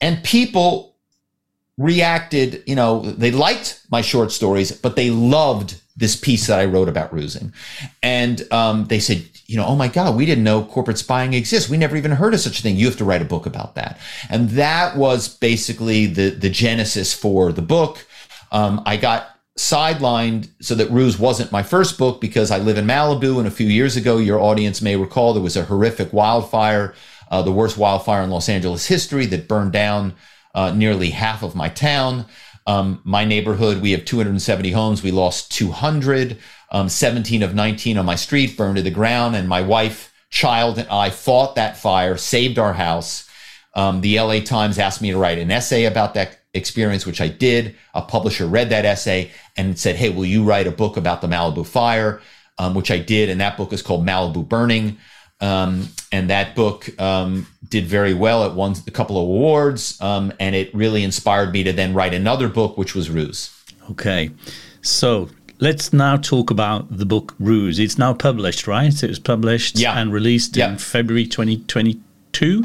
And people reacted, you know, they liked my short stories, but they loved this piece that I wrote about rusing. And um, they said, you know, oh my God, we didn't know corporate spying exists. We never even heard of such a thing. You have to write a book about that. And that was basically the, the genesis for the book. Um, I got sidelined so that Ruse wasn't my first book because I live in Malibu. And a few years ago, your audience may recall there was a horrific wildfire, uh, the worst wildfire in Los Angeles history that burned down uh, nearly half of my town. Um, my neighborhood, we have 270 homes. We lost 200. Um, 17 of 19 on my street burned to the ground. And my wife, child, and I fought that fire, saved our house. Um, the LA Times asked me to write an essay about that experience, which I did. A publisher read that essay and said, Hey, will you write a book about the Malibu fire? Um, which I did. And that book is called Malibu Burning. Um, and that book um, did very well. It won a couple of awards. Um, and it really inspired me to then write another book, which was Ruse. Okay. So let's now talk about the book Ruse. It's now published, right? It was published yeah. and released yeah. in February 2022?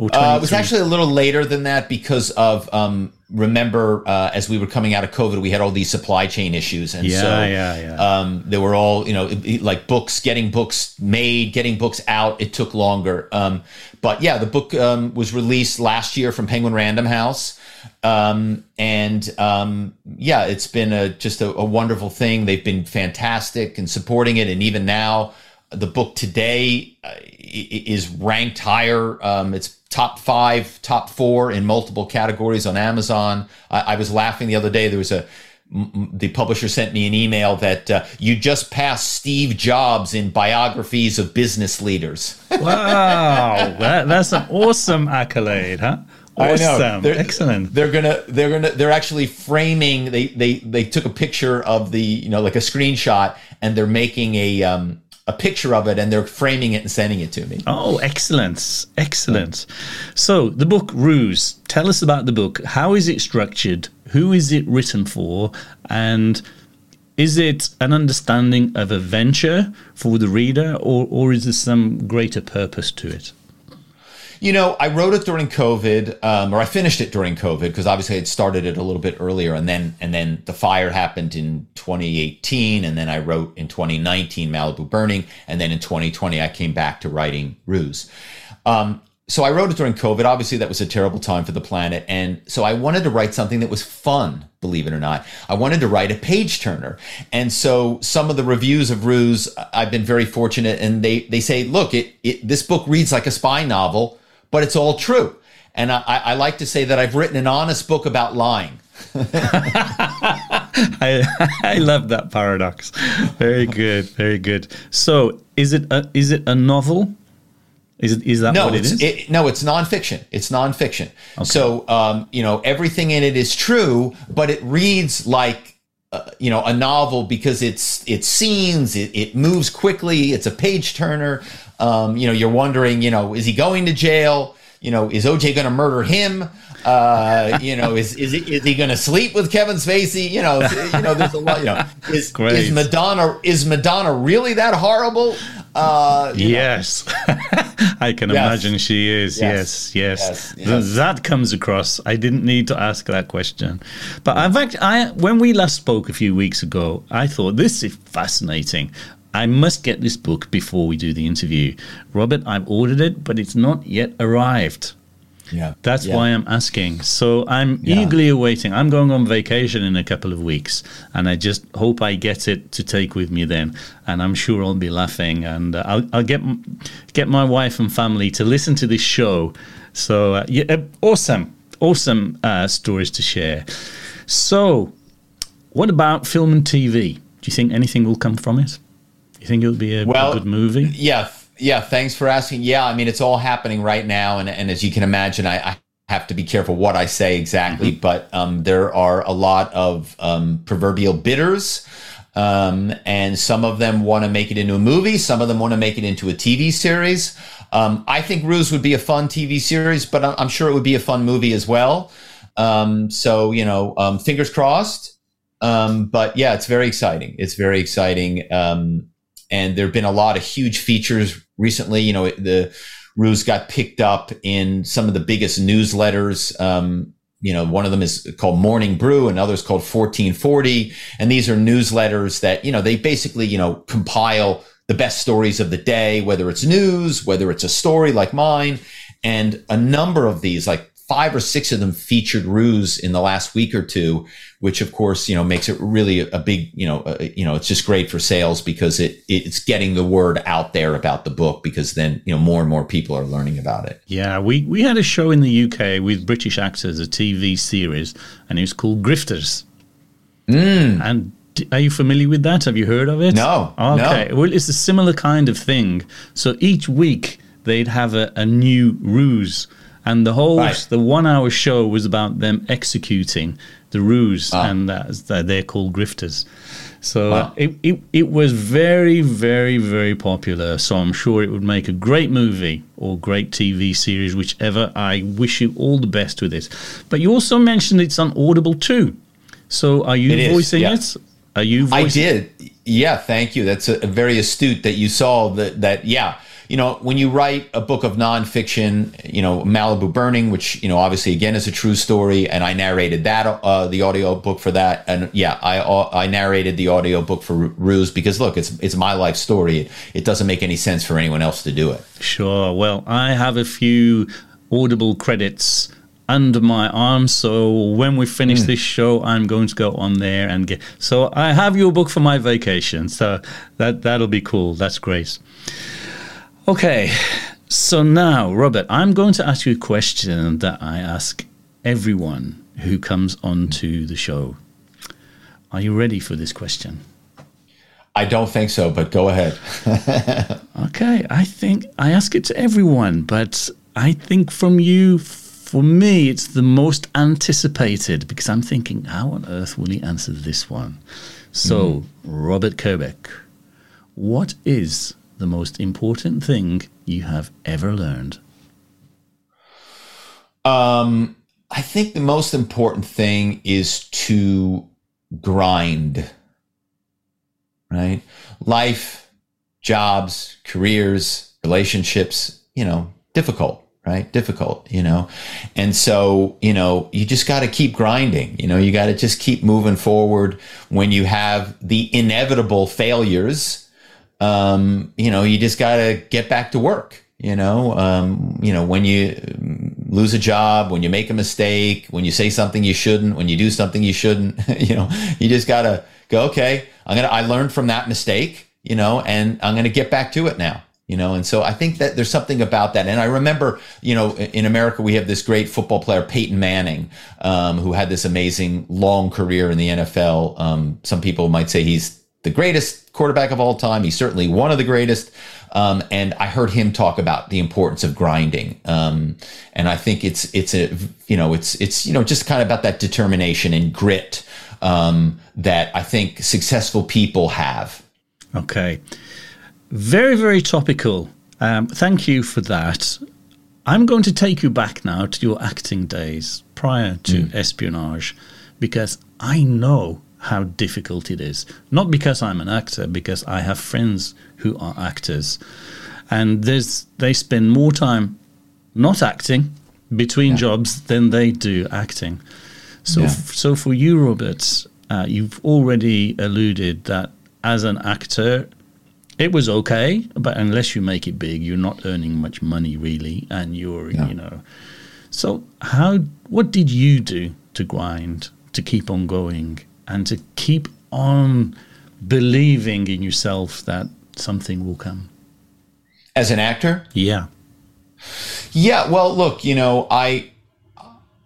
Uh, it was actually a little later than that because of um, remember uh, as we were coming out of COVID, we had all these supply chain issues, and yeah, so yeah, yeah. Um, they were all you know like books, getting books made, getting books out. It took longer, um, but yeah, the book um, was released last year from Penguin Random House, um, and um, yeah, it's been a just a, a wonderful thing. They've been fantastic in supporting it, and even now the book today uh, is ranked higher. Um, it's top five, top four in multiple categories on Amazon. I, I was laughing the other day. There was a the publisher sent me an email that uh, you just passed Steve Jobs in biographies of business leaders. wow, that, that's an awesome accolade, huh? Awesome, they're, excellent. They're gonna, they're gonna, they're actually framing. They, they, they took a picture of the, you know, like a screenshot, and they're making a, um, a picture of it and they're framing it and sending it to me. Oh, excellent. Excellent. So, the book Ruse, tell us about the book. How is it structured? Who is it written for? And is it an understanding of a venture for the reader or, or is there some greater purpose to it? You know, I wrote it during COVID, um, or I finished it during COVID because obviously I'd started it a little bit earlier, and then and then the fire happened in 2018, and then I wrote in 2019 Malibu Burning, and then in 2020 I came back to writing Ruse. Um, so I wrote it during COVID. Obviously, that was a terrible time for the planet, and so I wanted to write something that was fun. Believe it or not, I wanted to write a page turner, and so some of the reviews of Ruse, I've been very fortunate, and they they say, look, it, it this book reads like a spy novel but it's all true. And I, I like to say that I've written an honest book about lying. I, I love that paradox. Very good, very good. So, is it a, is it a novel? Is it is that no, what it is? It, no, it's nonfiction. It's nonfiction. Okay. So, um, you know, everything in it is true, but it reads like uh, you know a novel because it's it's scenes. It, it moves quickly. It's a page turner. Um, you know, you're wondering, you know, is he going to jail? You know, is OJ going to murder him? Uh, you know, is is he, is he going to sleep with Kevin Spacey? You know, you know, there's a lot. You know, is is Madonna is Madonna really that horrible? Uh, yes, I can yes. imagine she is. Yes, yes. yes. yes. That comes across. I didn't need to ask that question, but in fact, I when we last spoke a few weeks ago, I thought this is fascinating. I must get this book before we do the interview. Robert, I've ordered it, but it's not yet arrived. Yeah. That's yeah. why I'm asking. So I'm yeah. eagerly awaiting. I'm going on vacation in a couple of weeks, and I just hope I get it to take with me then. And I'm sure I'll be laughing, and uh, I'll, I'll, get get my wife and family to listen to this show. So uh, yeah, uh, awesome, awesome uh, stories to share. So, what about film and TV? Do you think anything will come from it? You think it would be a, well, good movie? Yeah, yeah. Thanks for asking. Yeah, I mean, it's all happening right now, and and as you can imagine, I, I have to be careful what I say exactly, mm-hmm. but um, there are a lot of um, proverbial bidders. Um, and some of them want to make it into a movie. Some of them want to make it into a TV series. Um, I think Ruse would be a fun TV series, but I'm, I'm sure it would be a fun movie as well. Um, so you know, um, fingers crossed. Um, but yeah, it's very exciting. It's very exciting. Um, and there have been a lot of huge features recently. You know, the Ruse got picked up in some of the biggest newsletters. Um, you know, one of them is called Morning Brew, another is called 1440. And these are newsletters that, you know, they basically, you know, compile the best stories of the day, whether it's news, whether it's a story like mine. And a number of these, like five or six of them featured Ruse in the last week or two, which of course, you know, makes it really a, big, you know, uh, you know, it's just great for sales because it it's getting the word out there about the book because then, you know, more and more people are learning about it. Yeah, we we had a show in the UK with British actors, a TV series, and it was called Grifters. Mm. And are you familiar with that? Have you heard of it? No. Okay. No. Well, it's a similar kind of thing. So each week they'd have a, a new ruse, and the whole right. the one hour show was about them executing the ruse, ah. and that's, they're called grifters. So wow. it, it it was very very very popular. So I'm sure it would make a great movie or great TV series, whichever. I wish you all the best with it. But you also mentioned it's on Audible too. So are you it voicing is, yeah. it? Are you? Voicing? I did. Yeah, thank you. That's a, a very astute that you saw that. That yeah, you know, when you write a book of nonfiction, you know, Malibu Burning, which you know, obviously again is a true story, and I narrated that uh, the audio book for that, and yeah, I uh, I narrated the audio book for Ruse because look, it's it's my life story. It, it doesn't make any sense for anyone else to do it. Sure. Well, I have a few Audible credits under my arm. So when we finish mm. this show, I'm going to go on there and get. So I have your book for my vacation. So that that'll be cool. That's great. Okay, so now, Robert, I'm going to ask you a question that I ask everyone who comes onto the show. Are you ready for this question? I don't think so, but go ahead. okay, I think I ask it to everyone, but I think from you for me, it's the most anticipated because I'm thinking, how on earth will he answer this one? So, mm. Robert Kerbeck, what is the most important thing you have ever learned? Um, I think the most important thing is to grind, right? Life, jobs, careers, relationships, you know, difficult right? Difficult, you know? And so, you know, you just got to keep grinding, you know, you got to just keep moving forward when you have the inevitable failures. Um, you know, you just got to get back to work, you know? Um, you know, when you lose a job, when you make a mistake, when you say something you shouldn't, when you do something you shouldn't, you know, you just got to go, okay, I'm going to, I learned from that mistake, you know, and I'm going to get back to it now you know? And so i think that there's something about that. And i remember you know in america we have this great football player peyton manning um, who had this amazing long career in the nfl um, some people might say he's the greatest quarterback of all time he's certainly one of the greatest um, and i heard him talk about the importance of grinding um, and i think it's it's a you know it's it's you know just kind of about that determination and grit um, that i think successful people have okay very, very topical. Um, thank you for that. I'm going to take you back now to your acting days prior to mm. espionage because I know how difficult it is. Not because I'm an actor, because I have friends who are actors. And there's they spend more time not acting between yeah. jobs than they do acting. So, yeah. f- so for you, Robert, uh, you've already alluded that as an actor, it was okay, but unless you make it big, you're not earning much money really, and you're yeah. you know. So how? What did you do to grind, to keep on going, and to keep on believing in yourself that something will come? As an actor, yeah, yeah. Well, look, you know, I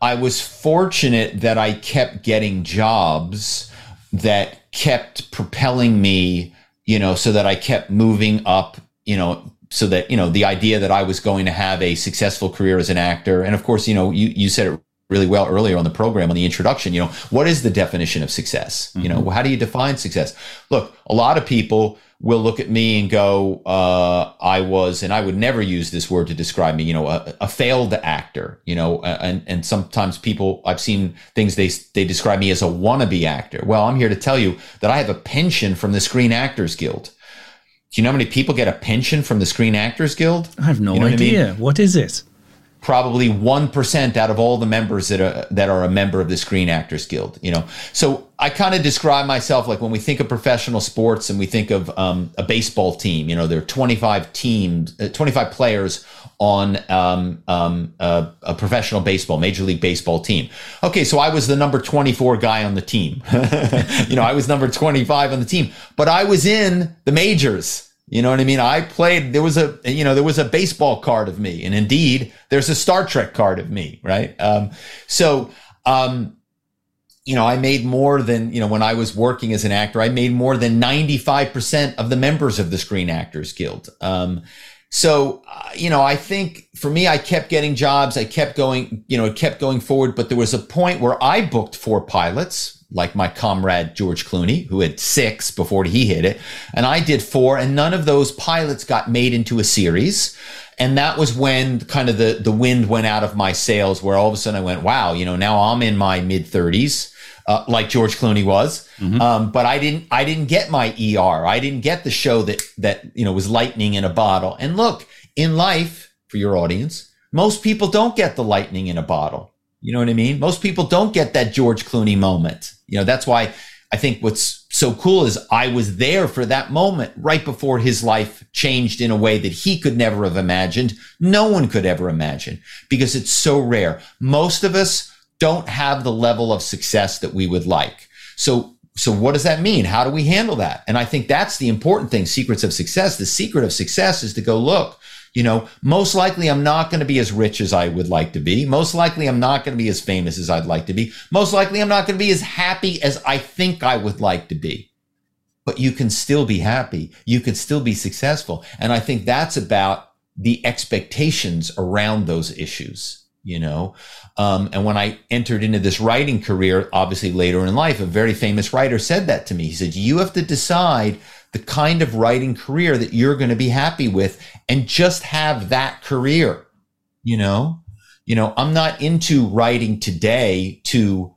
I was fortunate that I kept getting jobs that kept propelling me you know, so that I kept moving up, you know, so that, you know, the idea that I was going to have a successful career as an actor. And of course, you know, you, you said it really well earlier on the program on the introduction you know what is the definition of success mm-hmm. you know mm-hmm. how do you define success look a lot of people will look at me and go uh, i was and i would never use this word to describe me you know a, a failed actor you know and and sometimes people i've seen things they they describe me as a wannabe actor well i'm here to tell you that i have a pension from the screen actors guild do you know how many people get a pension from the Screen Actors Guild? I have no you know idea. What, I mean? what is it? Probably 1% out of all the members that are that are a member of the Screen Actors Guild, you know. So I kind of describe myself like when we think of professional sports and we think of um, a baseball team, you know, there are 25 teams, uh, 25 players on um, um, a, a, professional baseball, Major League Baseball team. Okay, so I was the number 24 guy on the team. you know, I was number 25 on the team, but I was in the majors. You know what I mean? I played, there was a, you know, there was a baseball card of me. And indeed, there's a Star Trek card of me, right? Um, so, um, you know, I made more than, you know, when I was working as an actor, I made more than 95% of the members of the Screen Actors Guild. Um, so, uh, you know, I think for me, I kept getting jobs. I kept going, you know, it kept going forward. But there was a point where I booked four pilots, like my comrade George Clooney, who had six before he hit it. And I did four, and none of those pilots got made into a series. And that was when kind of the, the wind went out of my sails, where all of a sudden I went, wow, you know, now I'm in my mid 30s uh, like George Clooney was. Mm-hmm. Um, but I didn't, I didn't get my ER. I didn't get the show that, that, you know, was lightning in a bottle. And look, in life, for your audience, most people don't get the lightning in a bottle. You know what I mean? Most people don't get that George Clooney moment. You know, that's why I think what's so cool is I was there for that moment right before his life changed in a way that he could never have imagined. No one could ever imagine because it's so rare. Most of us don't have the level of success that we would like. So, so what does that mean? How do we handle that? And I think that's the important thing. Secrets of success. The secret of success is to go look, you know, most likely I'm not going to be as rich as I would like to be. Most likely I'm not going to be as famous as I'd like to be. Most likely I'm not going to be as happy as I think I would like to be. But you can still be happy. You can still be successful. And I think that's about the expectations around those issues you know? Um, and when i entered into this writing career obviously later in life a very famous writer said that to me. He said you have to decide the kind of writing career that you're going to be happy with and just have that career you know? You know i'm not into writing today to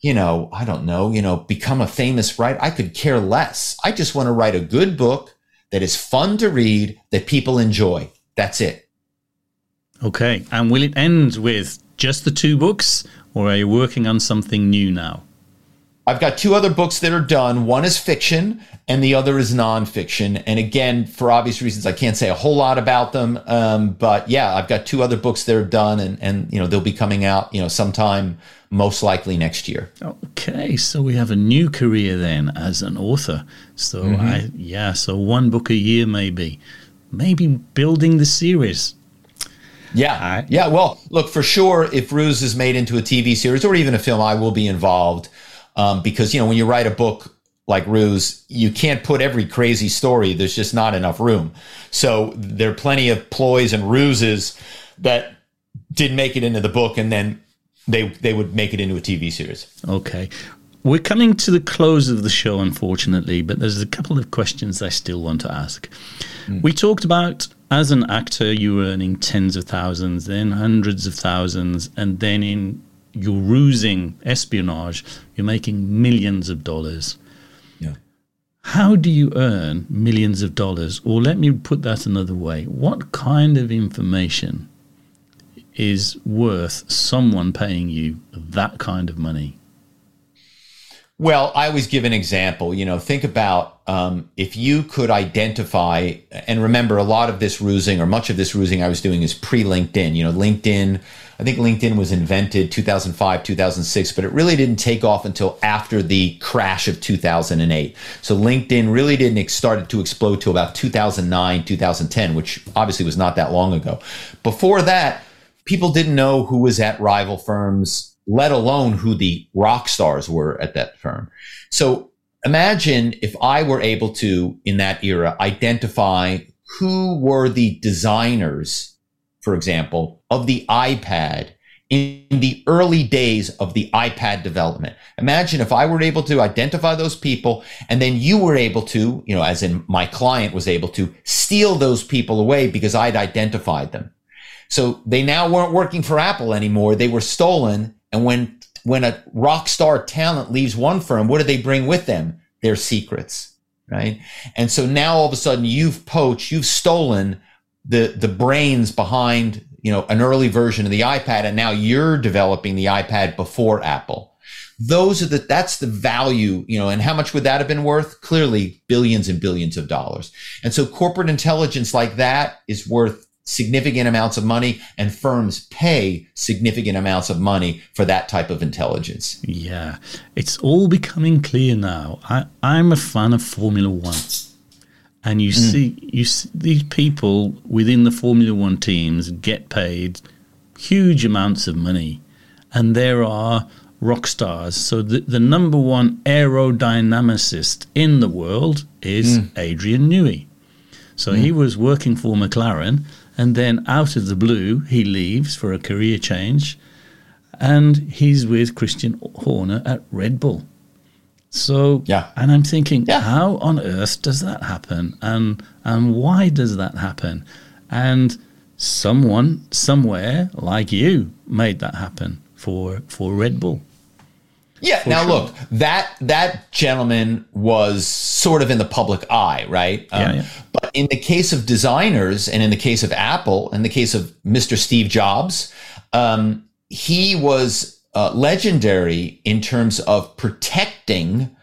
you know i don't know you know become a famous writer. I could care less. I just want to write a good book that is fun to read that people enjoy. That's it Okay. And will it end with just the two books, or are you working on something new now? I've got two other books that are done. One is fiction and the other is nonfiction. And again, for obvious reasons, I can't say a whole lot about them. Um, but yeah, I've got two other books that are done and, and, you know, they'll be coming out, you know, sometime most likely next year. Okay. So we have a new career then as an author. So mm-hmm. I, yeah, so one book a year, maybe, maybe building the series yeah. Right. Yeah. Well, look, for sure, if Ruse is made into a TV series or even a film, I will be involved. Um, because, you know, when you write a book like Ruse, you can't put every crazy story. There's just not enough room. So there are plenty of ploys and ruses that didn't make it into the book and then they they would make it into a TV series. Okay. We're coming to the close of the show, unfortunately, but there's a couple of questions I still want to ask. Mm. We talked about as an actor, you were earning tens of thousands, then hundreds of thousands, and then in your rusing espionage, you're making millions of dollars. Yeah. How do you earn millions of dollars? Or let me put that another way what kind of information is worth someone paying you that kind of money? Well, I always give an example. You know, think about um, if you could identify, and remember, a lot of this rusing or much of this rusing I was doing is pre LinkedIn. You know, LinkedIn, I think LinkedIn was invented 2005, 2006, but it really didn't take off until after the crash of 2008. So LinkedIn really didn't start to explode till about 2009, 2010, which obviously was not that long ago. Before that, people didn't know who was at rival firms let alone who the rock stars were at that firm. So imagine if I were able to, in that era, identify who were the designers, for example, of the iPad in the early days of the iPad development. Imagine if I were able to identify those people and then you were able to, you know, as in my client was able to steal those people away because I'd identified them. So they now weren't working for Apple anymore. They were stolen and when when a rock star talent leaves one firm, what do they bring with them? Their secrets, right? And so now all of a sudden you've poached, you've stolen the the brains behind you know an early version of the iPad, and now you're developing the iPad before Apple. Those are the that's the value, you know, and how much would that have been worth? Clearly, billions and billions of dollars. And so, corporate intelligence like that is worth significant amounts of money, and firms pay significant amounts of money for that type of intelligence. Yeah, it's all becoming clear now. I, I'm a fan of Formula One and you mm. see you see these people within the Formula One teams get paid huge amounts of money, and there are rock stars. So the, the number one aerodynamicist in the world is mm. Adrian Newey. So mm. he was working for McLaren, and then out of the blue, he leaves for a career change, and he's with Christian Horner at Red Bull. So yeah, and I'm thinking, yeah. how on earth does that happen, and and why does that happen? And someone somewhere like you made that happen for for Red Bull. Yeah. Now sure. look, that that gentleman was sort of in the public eye, right? Um, yeah, yeah. But in the case of designers, and in the case of Apple, in the case of Mr. Steve Jobs, um, he was uh, legendary in terms of protecting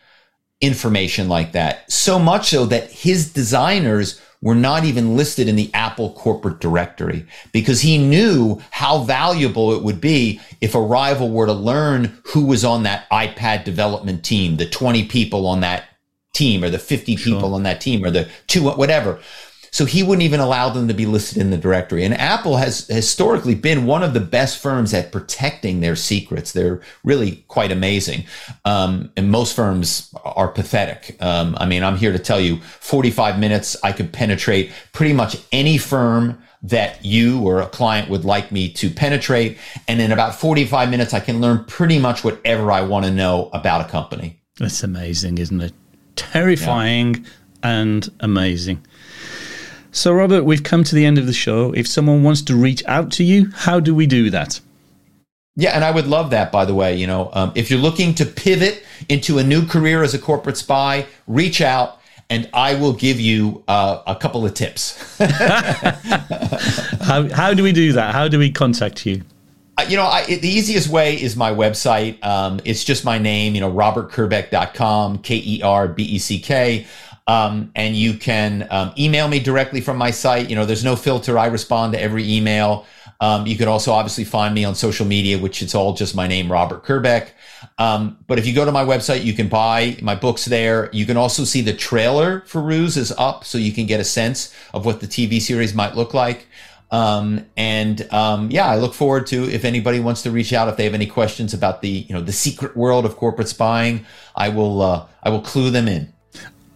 information like that. So much so that his designers were not even listed in the Apple corporate directory because he knew how valuable it would be if a rival were to learn who was on that iPad development team, the 20 people on that team or the 50 people on that team or the two, whatever. So he wouldn't even allow them to be listed in the directory. And Apple has historically been one of the best firms at protecting their secrets. They're really quite amazing. Um, and most firms are pathetic. Um, I mean, I'm here to tell you 45 minutes, I could penetrate pretty much any firm that you or a client would like me to penetrate. And in about 45 minutes, I can learn pretty much whatever I want to know about a company. That's amazing, isn't it? Terrifying yeah. and amazing. So, Robert, we've come to the end of the show. If someone wants to reach out to you, how do we do that? Yeah, and I would love that, by the way. You know, um, if you're looking to pivot into a new career as a corporate spy, reach out and I will give you uh, a couple of tips. how, how do we do that? How do we contact you? Uh, you know, I, it, the easiest way is my website. Um, it's just my name, you know, robertkerbeck.com, K E R B E C K. Um, and you can um, email me directly from my site. You know, there's no filter. I respond to every email. Um, you can also obviously find me on social media, which it's all just my name, Robert Kerbeck. Um, but if you go to my website, you can buy my books there. You can also see the trailer for Ruse is up, so you can get a sense of what the TV series might look like. Um, and um, yeah, I look forward to if anybody wants to reach out if they have any questions about the you know the secret world of corporate spying. I will uh, I will clue them in.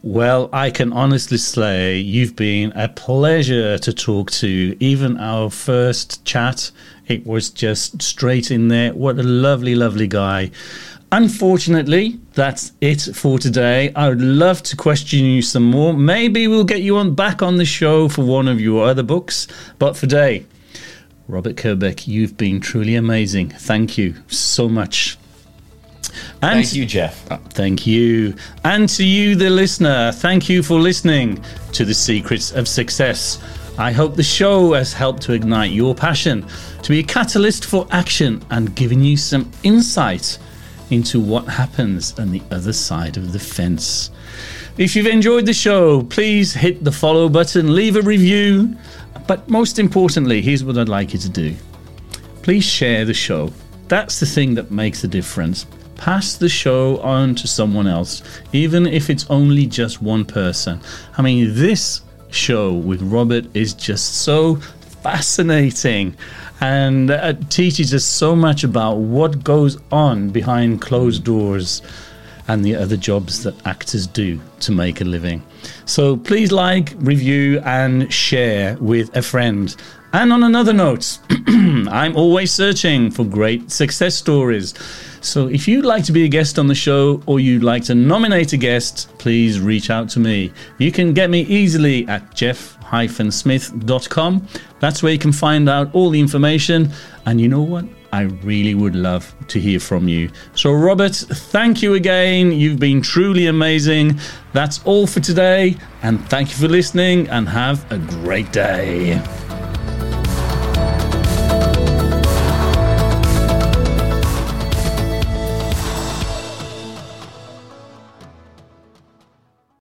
Well, I can honestly say you've been a pleasure to talk to. Even our first chat, it was just straight in there. What a lovely, lovely guy. Unfortunately, that's it for today. I would love to question you some more. Maybe we'll get you on back on the show for one of your other books. But for today, Robert Kerbeck, you've been truly amazing. Thank you so much. And thank you, Jeff. Uh, thank you. And to you, the listener, thank you for listening to The Secrets of Success. I hope the show has helped to ignite your passion, to be a catalyst for action, and giving you some insight into what happens on the other side of the fence. If you've enjoyed the show, please hit the follow button, leave a review. But most importantly, here's what I'd like you to do please share the show. That's the thing that makes a difference pass the show on to someone else, even if it's only just one person. I mean, this show with Robert is just so fascinating and uh, teaches us so much about what goes on behind closed doors and the other jobs that actors do to make a living. So please like, review, and share with a friend. And on another note, I'm always searching for great success stories. So if you'd like to be a guest on the show or you'd like to nominate a guest, please reach out to me. You can get me easily at jeff-smith.com. That's where you can find out all the information. And you know what? I really would love to hear from you. So, Robert, thank you again. You've been truly amazing. That's all for today. And thank you for listening and have a great day.